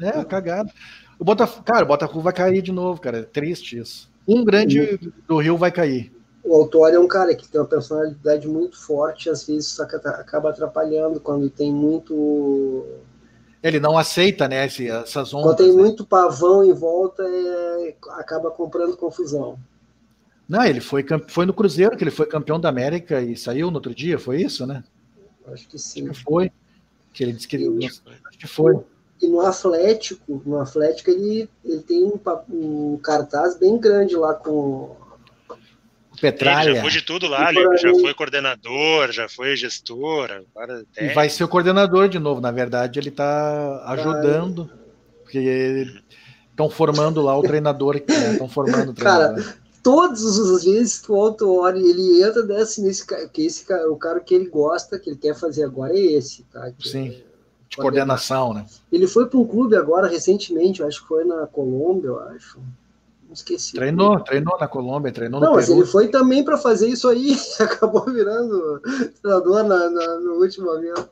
É, cagada. O Botafogo, cara, o Botafogo vai cair de novo, cara. É triste isso. Um grande do Rio vai cair. O autor é um cara que tem uma personalidade muito forte, às vezes acaba atrapalhando quando tem muito. Ele não aceita, né, essas ondas. Quando tem né? muito pavão em volta, é... acaba comprando confusão. Não, ele foi, foi no Cruzeiro que ele foi campeão da América e saiu no outro dia, foi isso, né? Acho que sim. Acho que foi. Que ele disse que ele. Acho que foi. E no Atlético, no Atlético ele, ele tem um, um cartaz bem grande lá com Petralha. Ele já foi de tudo lá, ele já foi coordenador, já foi gestor. Agora e vai ser o coordenador de novo. Na verdade, ele está ajudando, porque estão formando lá o treinador. Estão né? formando o treinador. Cara, todas as vezes que o Autori ele entra nesse, nesse que esse o cara que ele gosta, que ele quer fazer agora é esse, tá? Que Sim. É, de coordenação, né? Ele foi para um clube agora recentemente, eu acho que foi na Colômbia, eu acho. Não esqueci. Treinou, treinou na Colômbia, treinou Não, no mas ele foi também para fazer isso aí, <laughs> acabou virando treinador na, na, no último momento.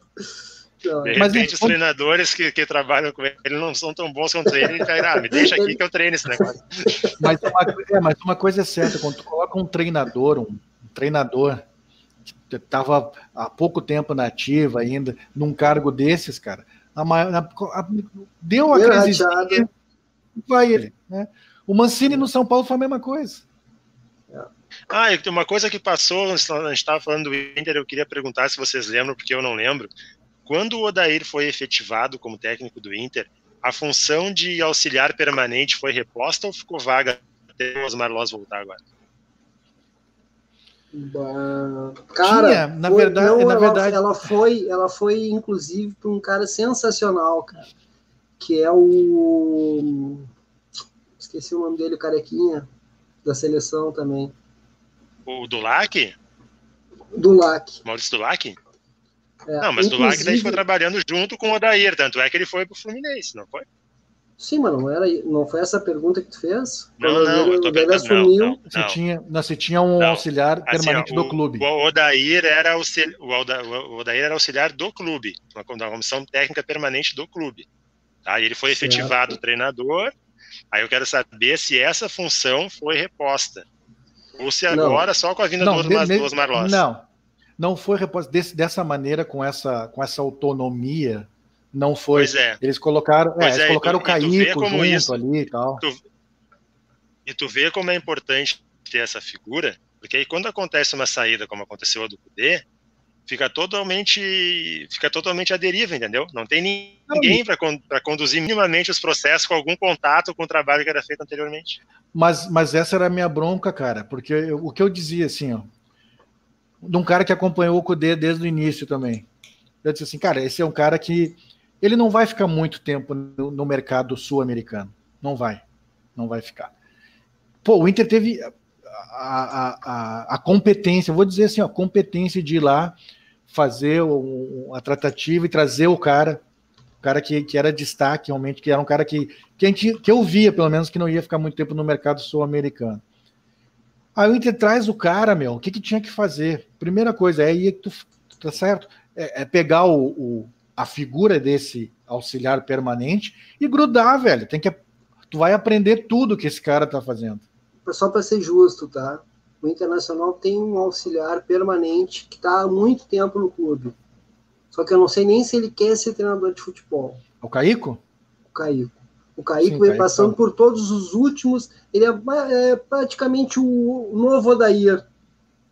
Não, de mas repente, os treinadores que, que, trabalham com ele não são tão bons quanto ele, vai, ah, me deixa aqui que eu treino esse negócio. Mas uma, é, mas uma coisa é certa, quando tu coloca um treinador, um treinador estava há pouco tempo na ativa ainda, num cargo desses, cara, a, a, a, deu a crise, vai ele, né? O Mancini no São Paulo foi a mesma coisa. Ah, e uma coisa que passou, a gente estava falando do Inter, eu queria perguntar se vocês lembram, porque eu não lembro. Quando o Odair foi efetivado como técnico do Inter, a função de auxiliar permanente foi reposta ou ficou vaga até o Osmar Loz voltar agora? Cara, Tinha, na foi, verdade, não, na ela, verdade, ela foi, ela foi inclusive para um cara sensacional, cara, que é o esqueci o nome dele, o carequinha da seleção também. O Dulac? Dulac. Maurício Dulac? É, não, mas inclusive... Dulac daí ficou trabalhando junto com o Odair, tanto é que ele foi pro Fluminense, não foi? Sim, mas não, era, não foi essa pergunta que tu fez? Não, Quando não, eu tô ele assumiu... Não, não, você, tinha, você tinha um não. auxiliar assim, permanente ó, do clube. O Odair, era auxiliar, o Odair era auxiliar do clube, uma, uma comissão técnica permanente do clube. Tá? E ele foi certo. efetivado treinador, aí eu quero saber se essa função foi reposta. Ou se agora, só com a vinda não, do, de, do Osmar Loss. Não, não foi reposta desse, dessa maneira, com essa, com essa autonomia não foi. Pois é. Eles colocaram, é, eles é, colocaram tu, o Caíco junto isso, ali e tal. Tu, e tu vê como é importante ter essa figura, porque aí quando acontece uma saída, como aconteceu a do Cudê, fica totalmente fica totalmente à deriva, entendeu? Não tem ninguém para conduzir minimamente os processos com algum contato com o trabalho que era feito anteriormente. Mas, mas essa era a minha bronca, cara, porque eu, o que eu dizia assim, ó, de um cara que acompanhou o Cudê desde o início também. Eu disse assim, cara, esse é um cara que ele não vai ficar muito tempo no, no mercado sul-americano. Não vai. Não vai ficar. Pô, o Inter teve a, a, a, a competência, vou dizer assim, a competência de ir lá fazer o, a tratativa e trazer o cara, o cara que, que era destaque realmente, que era um cara que, que, a gente, que eu via, pelo menos, que não ia ficar muito tempo no mercado sul-americano. Aí o Inter traz o cara, meu, o que, que tinha que fazer? Primeira coisa, é aí que tu, tá certo, é, é pegar o, o a figura desse auxiliar permanente e grudar, velho. Tem que tu vai aprender tudo que esse cara tá fazendo. Só para ser justo, tá? O Internacional tem um auxiliar permanente que está há muito tempo no clube. Só que eu não sei nem se ele quer ser treinador de futebol. O Caico? O Caico. O Caico Sim, vem Caico, passando tá. por todos os últimos. Ele é, é praticamente o novo Odair.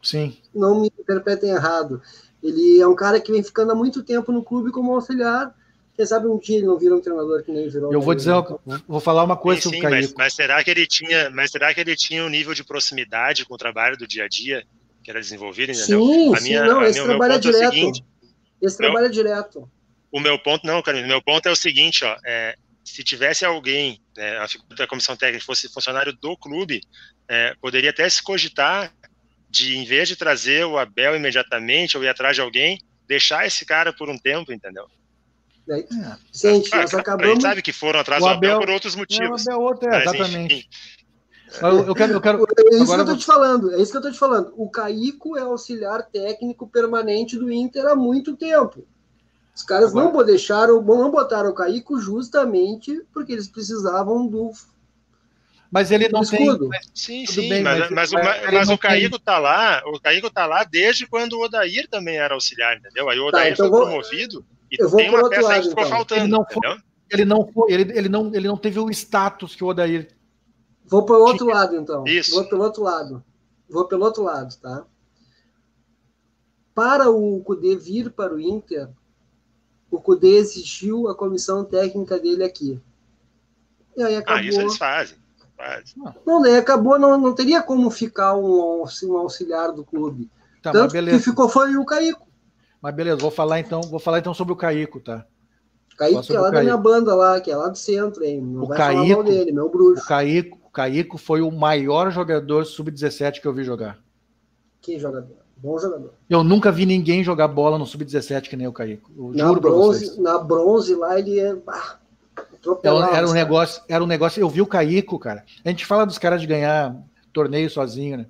Sim. Não me interpretem errado. Ele é um cara que vem ficando há muito tempo no clube como auxiliar Quem sabe um dia ele não vira um treinador que nem virou. Eu vou dizer, vou falar uma coisa sim, sobre o mas, Caíco. mas será que ele tinha, mas será que ele tinha um nível de proximidade com o trabalho do dia a dia que era desenvolvido, entendeu? Sim, A sim, minha- não, a esse meu trabalho é é o direto. seguinte, esse trabalho é direto. O meu ponto, não, cara, o meu ponto é o seguinte, ó, é, se tivesse alguém, né, a figura da comissão técnica fosse funcionário do clube, é, poderia até se cogitar de, em vez de trazer o Abel imediatamente ou ir atrás de alguém, deixar esse cara por um tempo, entendeu? É. Gente, Ah, nós claro, A acabamos. gente sabe que foram atrás O do Abel, Abel- por outros motivos. É, é outra, é, mas, exatamente. enfim, Mas Eu, eu quero, eu quero. É isso Agora que eu tô te falando, é isso que eu tô te falando. O Caico é auxiliar técnico permanente do Inter há muito tempo. Os caras Agora- não deixaram, não botaram o Caico justamente porque eles precisavam do Mas ele não do tem. escudo. Sim, Tudo sim, bem, mas, mas- mas, o- mas o Caíco tá lá, o Caíco tá lá desde quando o Odair também era auxiliar, entendeu? Aí o Odair então foi vou- promovido e eu vou tem uma outro peça aí lado, que ficou então. faltando, Ele não foi-? Ele não foi, ele, ele, não, ele não teve o status que o Odair. Vou pelo outro lado, então. Isso. Vou pelo outro lado. Vou pelo outro lado, tá? Para o Cudê vir para o Inter, o Cudê exigiu a comissão técnica dele aqui. E aí Ah, acabou. isso eles fazem. Fazem. Não, daí acabou, não, não teria como ficar um, aux- um auxiliar do clube. Tá, mas Tanto que ficou foi o Caico. Mas beleza, vou falar então, vou falar então sobre o Caico, tá? Caico, que é o lá da Caico. minha banda lá, que é lá do centro, hein? Não O vai falar Caico- mal dele, meu O bruxo. Caico, o Caico foi o maior jogador sub-17 que eu vi jogar. Que jogador. Bom jogador. Eu nunca vi ninguém jogar bola no sub-17 que nem o Caico. Eu Na bronze, na bronze lá, ele é. ah, Era, atropelava era um negócio, era um negócio. Eu vi o Caico, cara. A gente fala dos caras de ganhar torneio sozinho, né?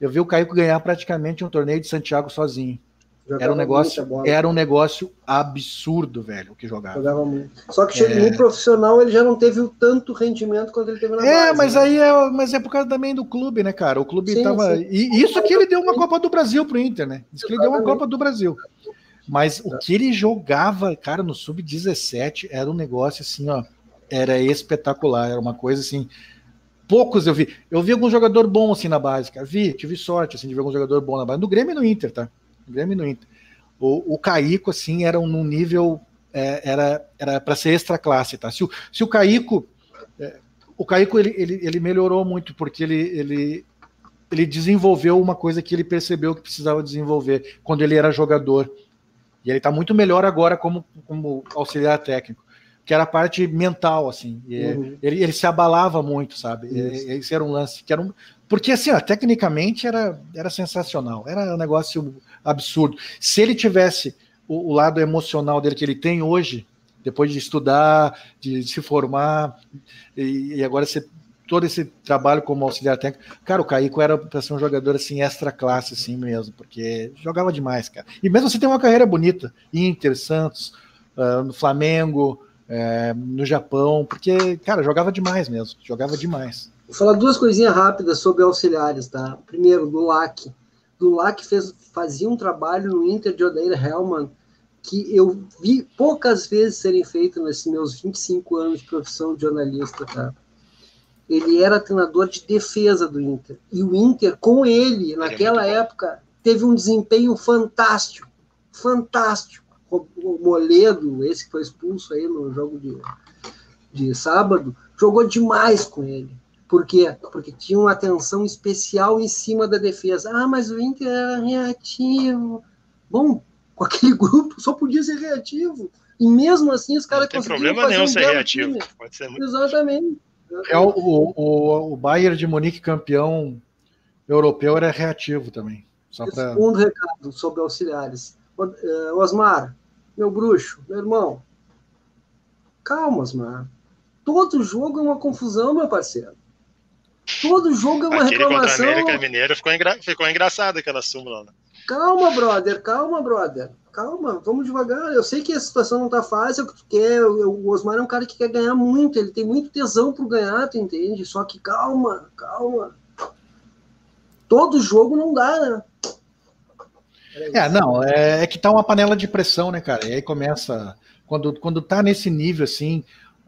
Eu vi o Caico ganhar praticamente um torneio de Santiago sozinho. Jogava Era um negócio, bola. era um negócio absurdo, velho, o que jogava. Jogava muito. Só que É. no profissional, ele já não teve o tanto rendimento quanto ele teve na É, base. mas né? aí é, mas é por causa também do clube, né, cara? O clube Sim, tava. sim. E isso que ele deu uma Copa do Brasil pro Inter, né? Isso que ele deu uma. Copa do Brasil. Mas o que ele jogava, cara, no Sub-17 era um negócio assim, ó. Era espetacular, era uma coisa assim. Poucos eu vi. Eu vi algum jogador bom assim na base, cara. Vi, tive sorte assim, de ver algum jogador bom na base. No Grêmio e no Inter, tá? No Grêmio e no Inter. O, o Caico, assim, era num nível. é, era era para ser extra classe, tá? Se o, se o Caico. é, o Caico ele, ele, ele melhorou muito porque ele, ele, ele desenvolveu uma coisa que ele percebeu que precisava desenvolver quando ele era jogador. E ele está muito melhor agora como, como auxiliar técnico, que era a parte mental, assim. Uhum. ele, ele se abalava muito, sabe? Isso. Esse era um lance que era um. Porque, assim, ó, tecnicamente era, era sensacional, era um negócio absurdo. Se ele tivesse o, o lado emocional dele que ele tem hoje, depois de estudar, de se formar, e, e agora ser todo esse trabalho como auxiliar técnico, cara, o Caico era para ser um jogador assim, extra classe, assim mesmo, porque jogava demais, cara. E mesmo assim tem uma carreira bonita, Inter, Santos, ah, no Flamengo, eh, no Japão, porque, cara, jogava demais mesmo, jogava demais. Vou falar duas coisinhas rápidas sobre auxiliares, tá? Primeiro, do LAC. Do LAC fez, fazia um trabalho no Inter de Odair Hellman que eu vi poucas vezes serem feito nesses meus 25 anos de profissão de jornalista, tá? Ele era treinador de defesa do Inter. E o Inter, com ele, naquela bom. época, teve um desempenho fantástico. Fantástico. O Moledo, esse que foi expulso aí no jogo de, de sábado, jogou demais com ele. Por quê? Porque tinha uma atenção especial em cima da defesa. Ah, mas o Inter era reativo. Bom, com aquele <laughs> grupo só podia ser reativo. E mesmo assim os caras Não tem conseguiram problema fazer nenhum um ser belo reativo. Exatamente. É o, o, o, o Bayern de Munique campeão europeu era reativo também. Só pra... Segundo recado sobre auxiliares. O- eh, Osmar, meu bruxo, meu irmão. Calma, Osmar. Todo jogo é uma confusão, meu parceiro. Todo jogo é uma Aquele contra a reclamação. América Mineiro ficou, engra... ficou engraçado aquela súmula. Né? Calma, brother, calma, brother. Calma, vamos devagar. Eu sei que a situação não tá fácil, que tu quer. O Osmar é um cara que quer ganhar muito, ele tem muito tesão por ganhar, tu entende? Só que calma, calma. Todo jogo não dá, né? É, não, é, é que tá uma panela de pressão, né, cara? E aí começa. Quando, quando tá nesse nível assim,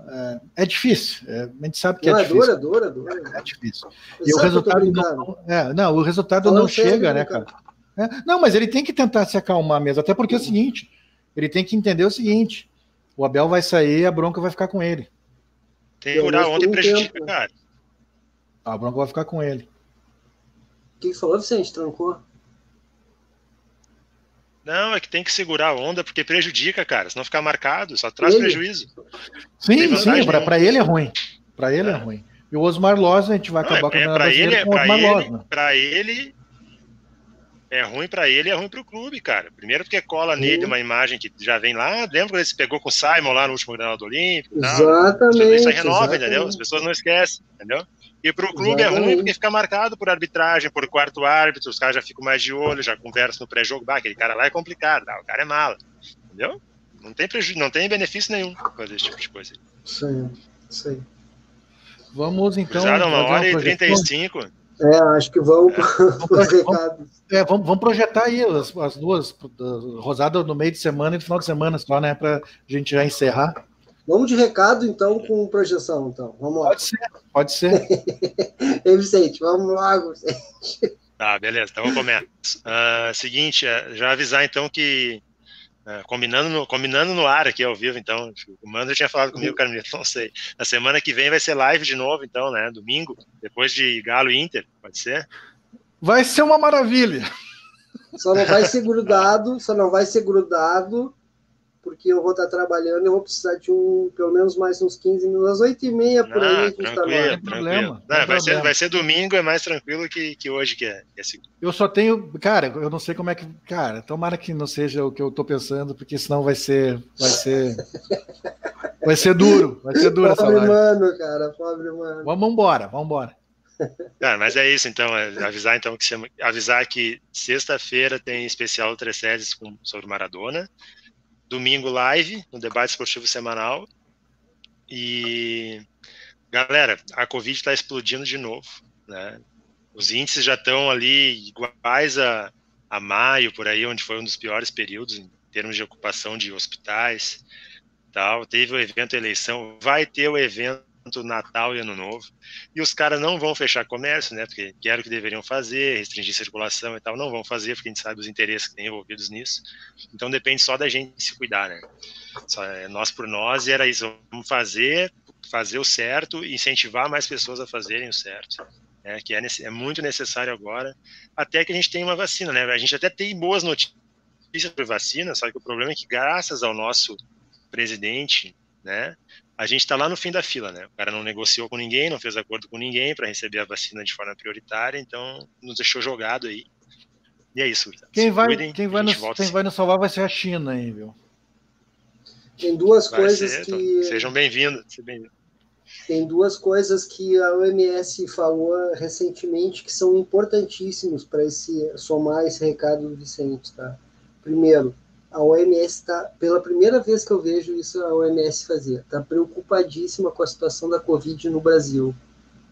é, é difícil. É, a gente sabe que Não, é é dura, difícil. é dura, é dura. É difícil. Mas E o resultado não, é, não, o resultado Falando não chega, né, né, cara? É, não, mas ele tem que tentar se acalmar mesmo, até porque é o seguinte, ele tem que entender o seguinte, O Abel vai sair e a bronca vai ficar com ele. Tem que segurar ontem prejudica, tempo. cara. A bronca vai ficar com ele. O que, que falou, Vicente? Trancou? Não, é que tem que segurar a onda porque prejudica, cara. Se não ficar marcado, só traz Ele? prejuízo. Sim, sim, pra ele é ruim. Pra ele é, ruim. E o Osmar Loz, a gente vai Não, acabar é, com é, o pra ele, é, com o pra Osmar Loz, ele, né? pra ele é ruim pra ele, é ruim pro clube, cara. Primeiro porque cola nele uma imagem que já vem lá. Lembra quando ele se pegou com o Simon lá no último Granal do Olímpico? tal? Exatamente. Isso aí renova, exatamente. entendeu? As pessoas não esquecem, entendeu? E pro clube é ruim Exatamente. porque fica marcado por arbitragem, por quarto árbitro, os caras já ficam mais de olho, já conversam no pré-jogo. Bah, aquele cara lá é complicado, ah, o cara é mala, entendeu? Não tem, preju... não tem benefício nenhum fazer esse tipo de coisa. Isso aí. Vamos então. Cruzada uma hora e projeção. 35. É, acho que vamos <laughs> Vamos- para os recados. É, vamos, vamos projetar aí as, as duas, uh, Rosada no meio de semana e no final de semana só, né? Pra gente já encerrar. Vamos de recado, então, com projeção. Então. Vamos lá. Pode ser, pode ser. <laughs> Ei, Vicente, vamos lá, Vicente. Tá, beleza, então eu começo. Ah, seguinte, é, já avisar então que, é, combinando, no, combinando no ar aqui ao vivo, então, o Mano já tinha falado comigo, Carmelito, <laughs> não sei. Na semana que vem vai ser live de novo, então, né, domingo, depois de Galo e Inter, pode ser? Vai ser uma maravilha. Só não vai ser grudado, só não vai ser grudado, porque eu vou estar trabalhando e eu vou precisar de um, pelo menos mais uns 15 minutos, às 8h30 por aí, Ah, a gente tá tranquilo, problema, tranquilo. tem Não, vai, ser, problema. vai ser domingo, é mais tranquilo que, que hoje, que é, que é segunda. Eu só tenho. Cara, eu não sei como é que. Cara, tomara que não seja o que eu tô pensando, porque senão vai ser. Vai ser. Vai ser duro. Vai ser duro essa Pobre live. mano, cara, pobre mano. Vamos embora, vamos embora. Cara, mas é isso, então, é avisar então que avisar que sexta-feira tem especial Três Séries com sobre Maradona, domingo live no debate esportivo semanal e galera, a Covid está explodindo de novo, né? Os índices já estão ali iguais a, a maio por aí, onde foi um dos piores períodos em termos de ocupação de hospitais, tal. Teve o evento eleição, vai ter o evento Natal e Ano Novo e os caras não vão fechar comércio, né? Porque que era o que deveriam fazer, restringir circulação e tal, não vão fazer, porque a gente sabe os interesses que tem envolvidos nisso. Então depende só da gente se cuidar, né? Só é nós por nós e era isso. Vamos fazer, fazer o certo e incentivar mais pessoas a fazerem o certo. Né, que é, é muito necessário agora, até que a gente tenha uma vacina, né? A gente até tem boas notícias sobre vacina, só que o problema é que graças ao nosso presidente, né, a gente está lá no fim da fila, né? O cara não negociou com ninguém, não fez acordo com ninguém para receber a vacina de forma prioritária, então nos deixou jogado aí. E é isso. Quem vai, cuidem, quem vai, nos, quem vai nos salvar vai ser a China, hein, viu? Tem duas Vai coisas ser, que. Sejam bem-vindos. sejam bem-vindos. Tem duas coisas que a OMS falou recentemente que são importantíssimos para esse somar esse recado do Vicente, tá? Primeiro, a OMS está, pela primeira vez que eu vejo isso a OMS fazer, está preocupadíssima com a situação da Covid no Brasil.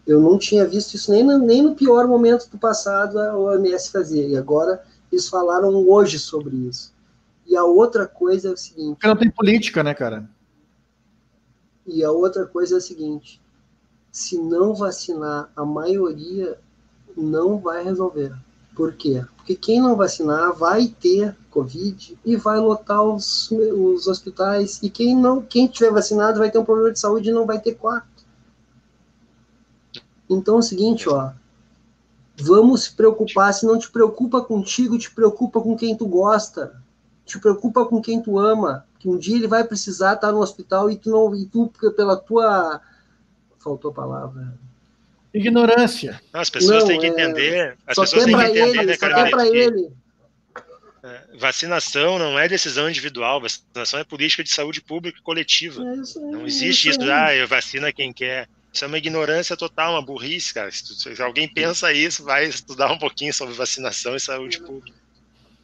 Eu não tinha visto isso nem no, nem no pior momento do passado a OMS fazer, e agora eles falaram hoje sobre isso. E a outra coisa é o seguinte: Porque não tem política, né, cara? e a outra coisa é a seguinte: se não vacinar a maioria, não vai resolver. Por quê? Porque quem não vacinar vai ter Covid e vai lotar os, os hospitais. E quem não, quem tiver vacinado vai ter um problema de saúde e não vai ter quarto. Então é o seguinte, ó. Vamos se preocupar. Se não te preocupa contigo, te preocupa com quem tu gosta. Te preocupa com quem tu ama. Que um dia ele vai precisar estar no hospital e tu não, e tu pela tua faltou a palavra. Ignorância. Não, as pessoas Não, têm que é- entender. As pessoas têm que entender, ele, né, cara? para ele. É, Vacinação não é decisão individual, vacinação é política de saúde pública e coletiva. É isso Não existe isso, aí. ah, eu vacina quem quer. Isso é uma ignorância total, uma burrice, cara. Se alguém pensa isso, vai estudar um pouquinho sobre vacinação e saúde pública.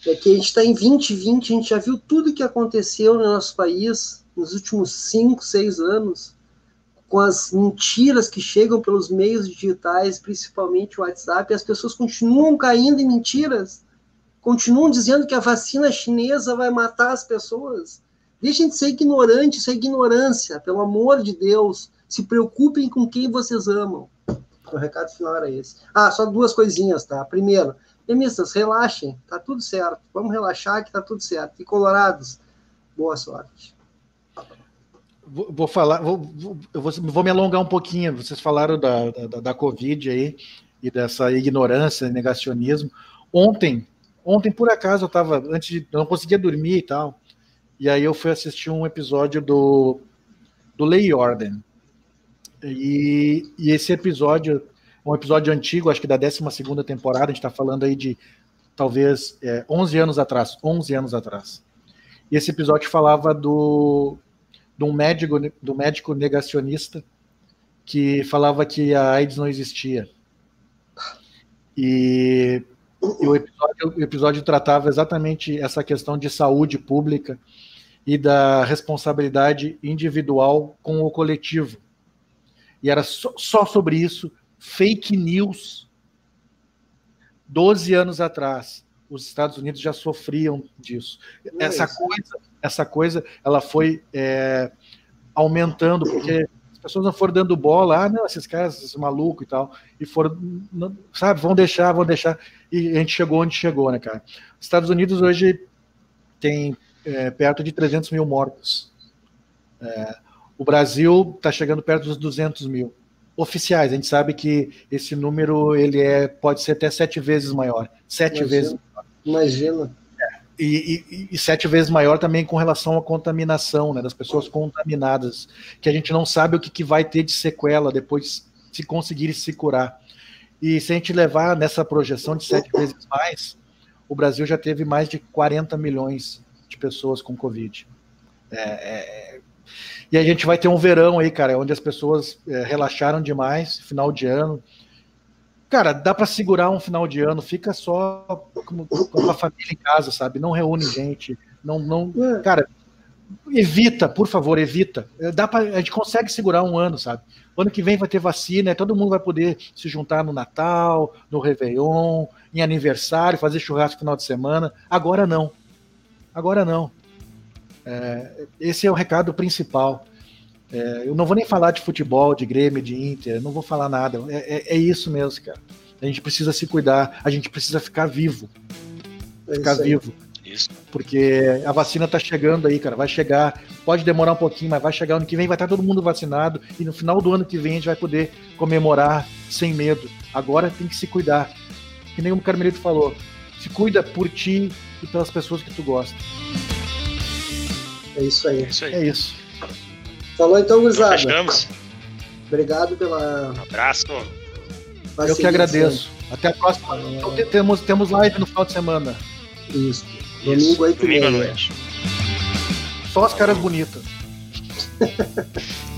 É que a gente está em 2020, a gente já viu tudo que aconteceu no nosso país nos últimos 5, 6 anos, com as mentiras que chegam pelos meios digitais, principalmente o WhatsApp, as pessoas continuam caindo em mentiras, continuam dizendo que a vacina chinesa vai matar as pessoas. Deixem de ser ignorantes, isso é ignorância, pelo amor de Deus. Se preocupem com quem vocês amam. O recado final era esse. Ah, só duas coisinhas, tá? Primeiro, Emistas, relaxem, tá tudo certo. Vamos relaxar que tá tudo certo. E colorados, boa sorte. Vou, falar, vou, eu vou, vou, me alongar um pouquinho. Vocês falaram da, da, da Covid aí e dessa ignorância, negacionismo. Ontem, ontem por acaso eu estava antes de, eu não conseguia dormir e tal. E aí eu fui assistir um episódio do do Lei Ordem. E, e esse episódio, um episódio antigo, acho que da 12 segunda temporada, a gente está falando aí de talvez é, 11 anos atrás, 11 anos atrás. E esse episódio falava do de um médico, do médico negacionista que falava que a AIDS não existia. E, e o, episódio, o, episódio, tratava exatamente essa questão de saúde pública e da responsabilidade individual com o coletivo. E era só, só sobre isso, fake news. Doze anos atrás, os Estados Unidos já sofriam disso. É essa coisa, essa coisa, ela foi é, aumentando porque pessoas não foram dando bola, ah, não, esses caras, esses malucos e tal, e foram, não, sabe, vão deixar, vão deixar, e a gente chegou onde chegou, né, cara? Os Estados Unidos hoje tem é, perto de 300 mil mortos. É, o Brasil está chegando perto dos 200 mil oficiais. A gente sabe que esse número ele é pode ser até sete vezes maior, sete vezes. Imagina e, e, e, sete vezes maior também com relação à contaminação, né, das pessoas contaminadas, que a gente não sabe o que, que vai ter de sequela depois se conseguir se curar. E se a gente levar nessa projeção de sete vezes mais, o Brasil já teve mais de 40 milhões de pessoas com Covid. É, é, e a gente vai ter um verão aí, cara, onde as pessoas é, relaxaram demais, final de ano, Cara, dá para segurar um final de ano, fica só com, com a família em casa, sabe? Não reúne gente, não, não, é. cara, evita, por favor, evita. Dá pra, a gente consegue segurar um ano, sabe? O ano que vem vai ter vacina, todo mundo vai poder se juntar no Natal, no Réveillon, em aniversário, fazer churrasco no final de semana. Agora não. Agora não. É, esse é o recado principal. É, eu não vou nem falar de futebol, de Grêmio, de Inter, não vou falar nada. É, é, é, isso mesmo, cara. A gente precisa se cuidar, a gente precisa ficar vivo. É ficar vivo. Isso. Porque a vacina tá chegando aí, cara. Vai chegar, pode demorar um pouquinho, mas vai chegar ano que vem, vai estar todo mundo vacinado. E no final do ano que vem a gente vai poder comemorar sem medo. Agora tem que se cuidar. Que nem o Carmelito falou. Se cuida por ti e pelas pessoas que tu gosta. É isso aí. É isso. Aí. É isso. Falou então, Guizada. Fechamos. Obrigado pela. Um abraço. Eu que agradeço. Até a próxima. Então, temos, temos live no final de semana. Isso. Domingo, aí Domingo à noite. Só as caras bonitas. <laughs>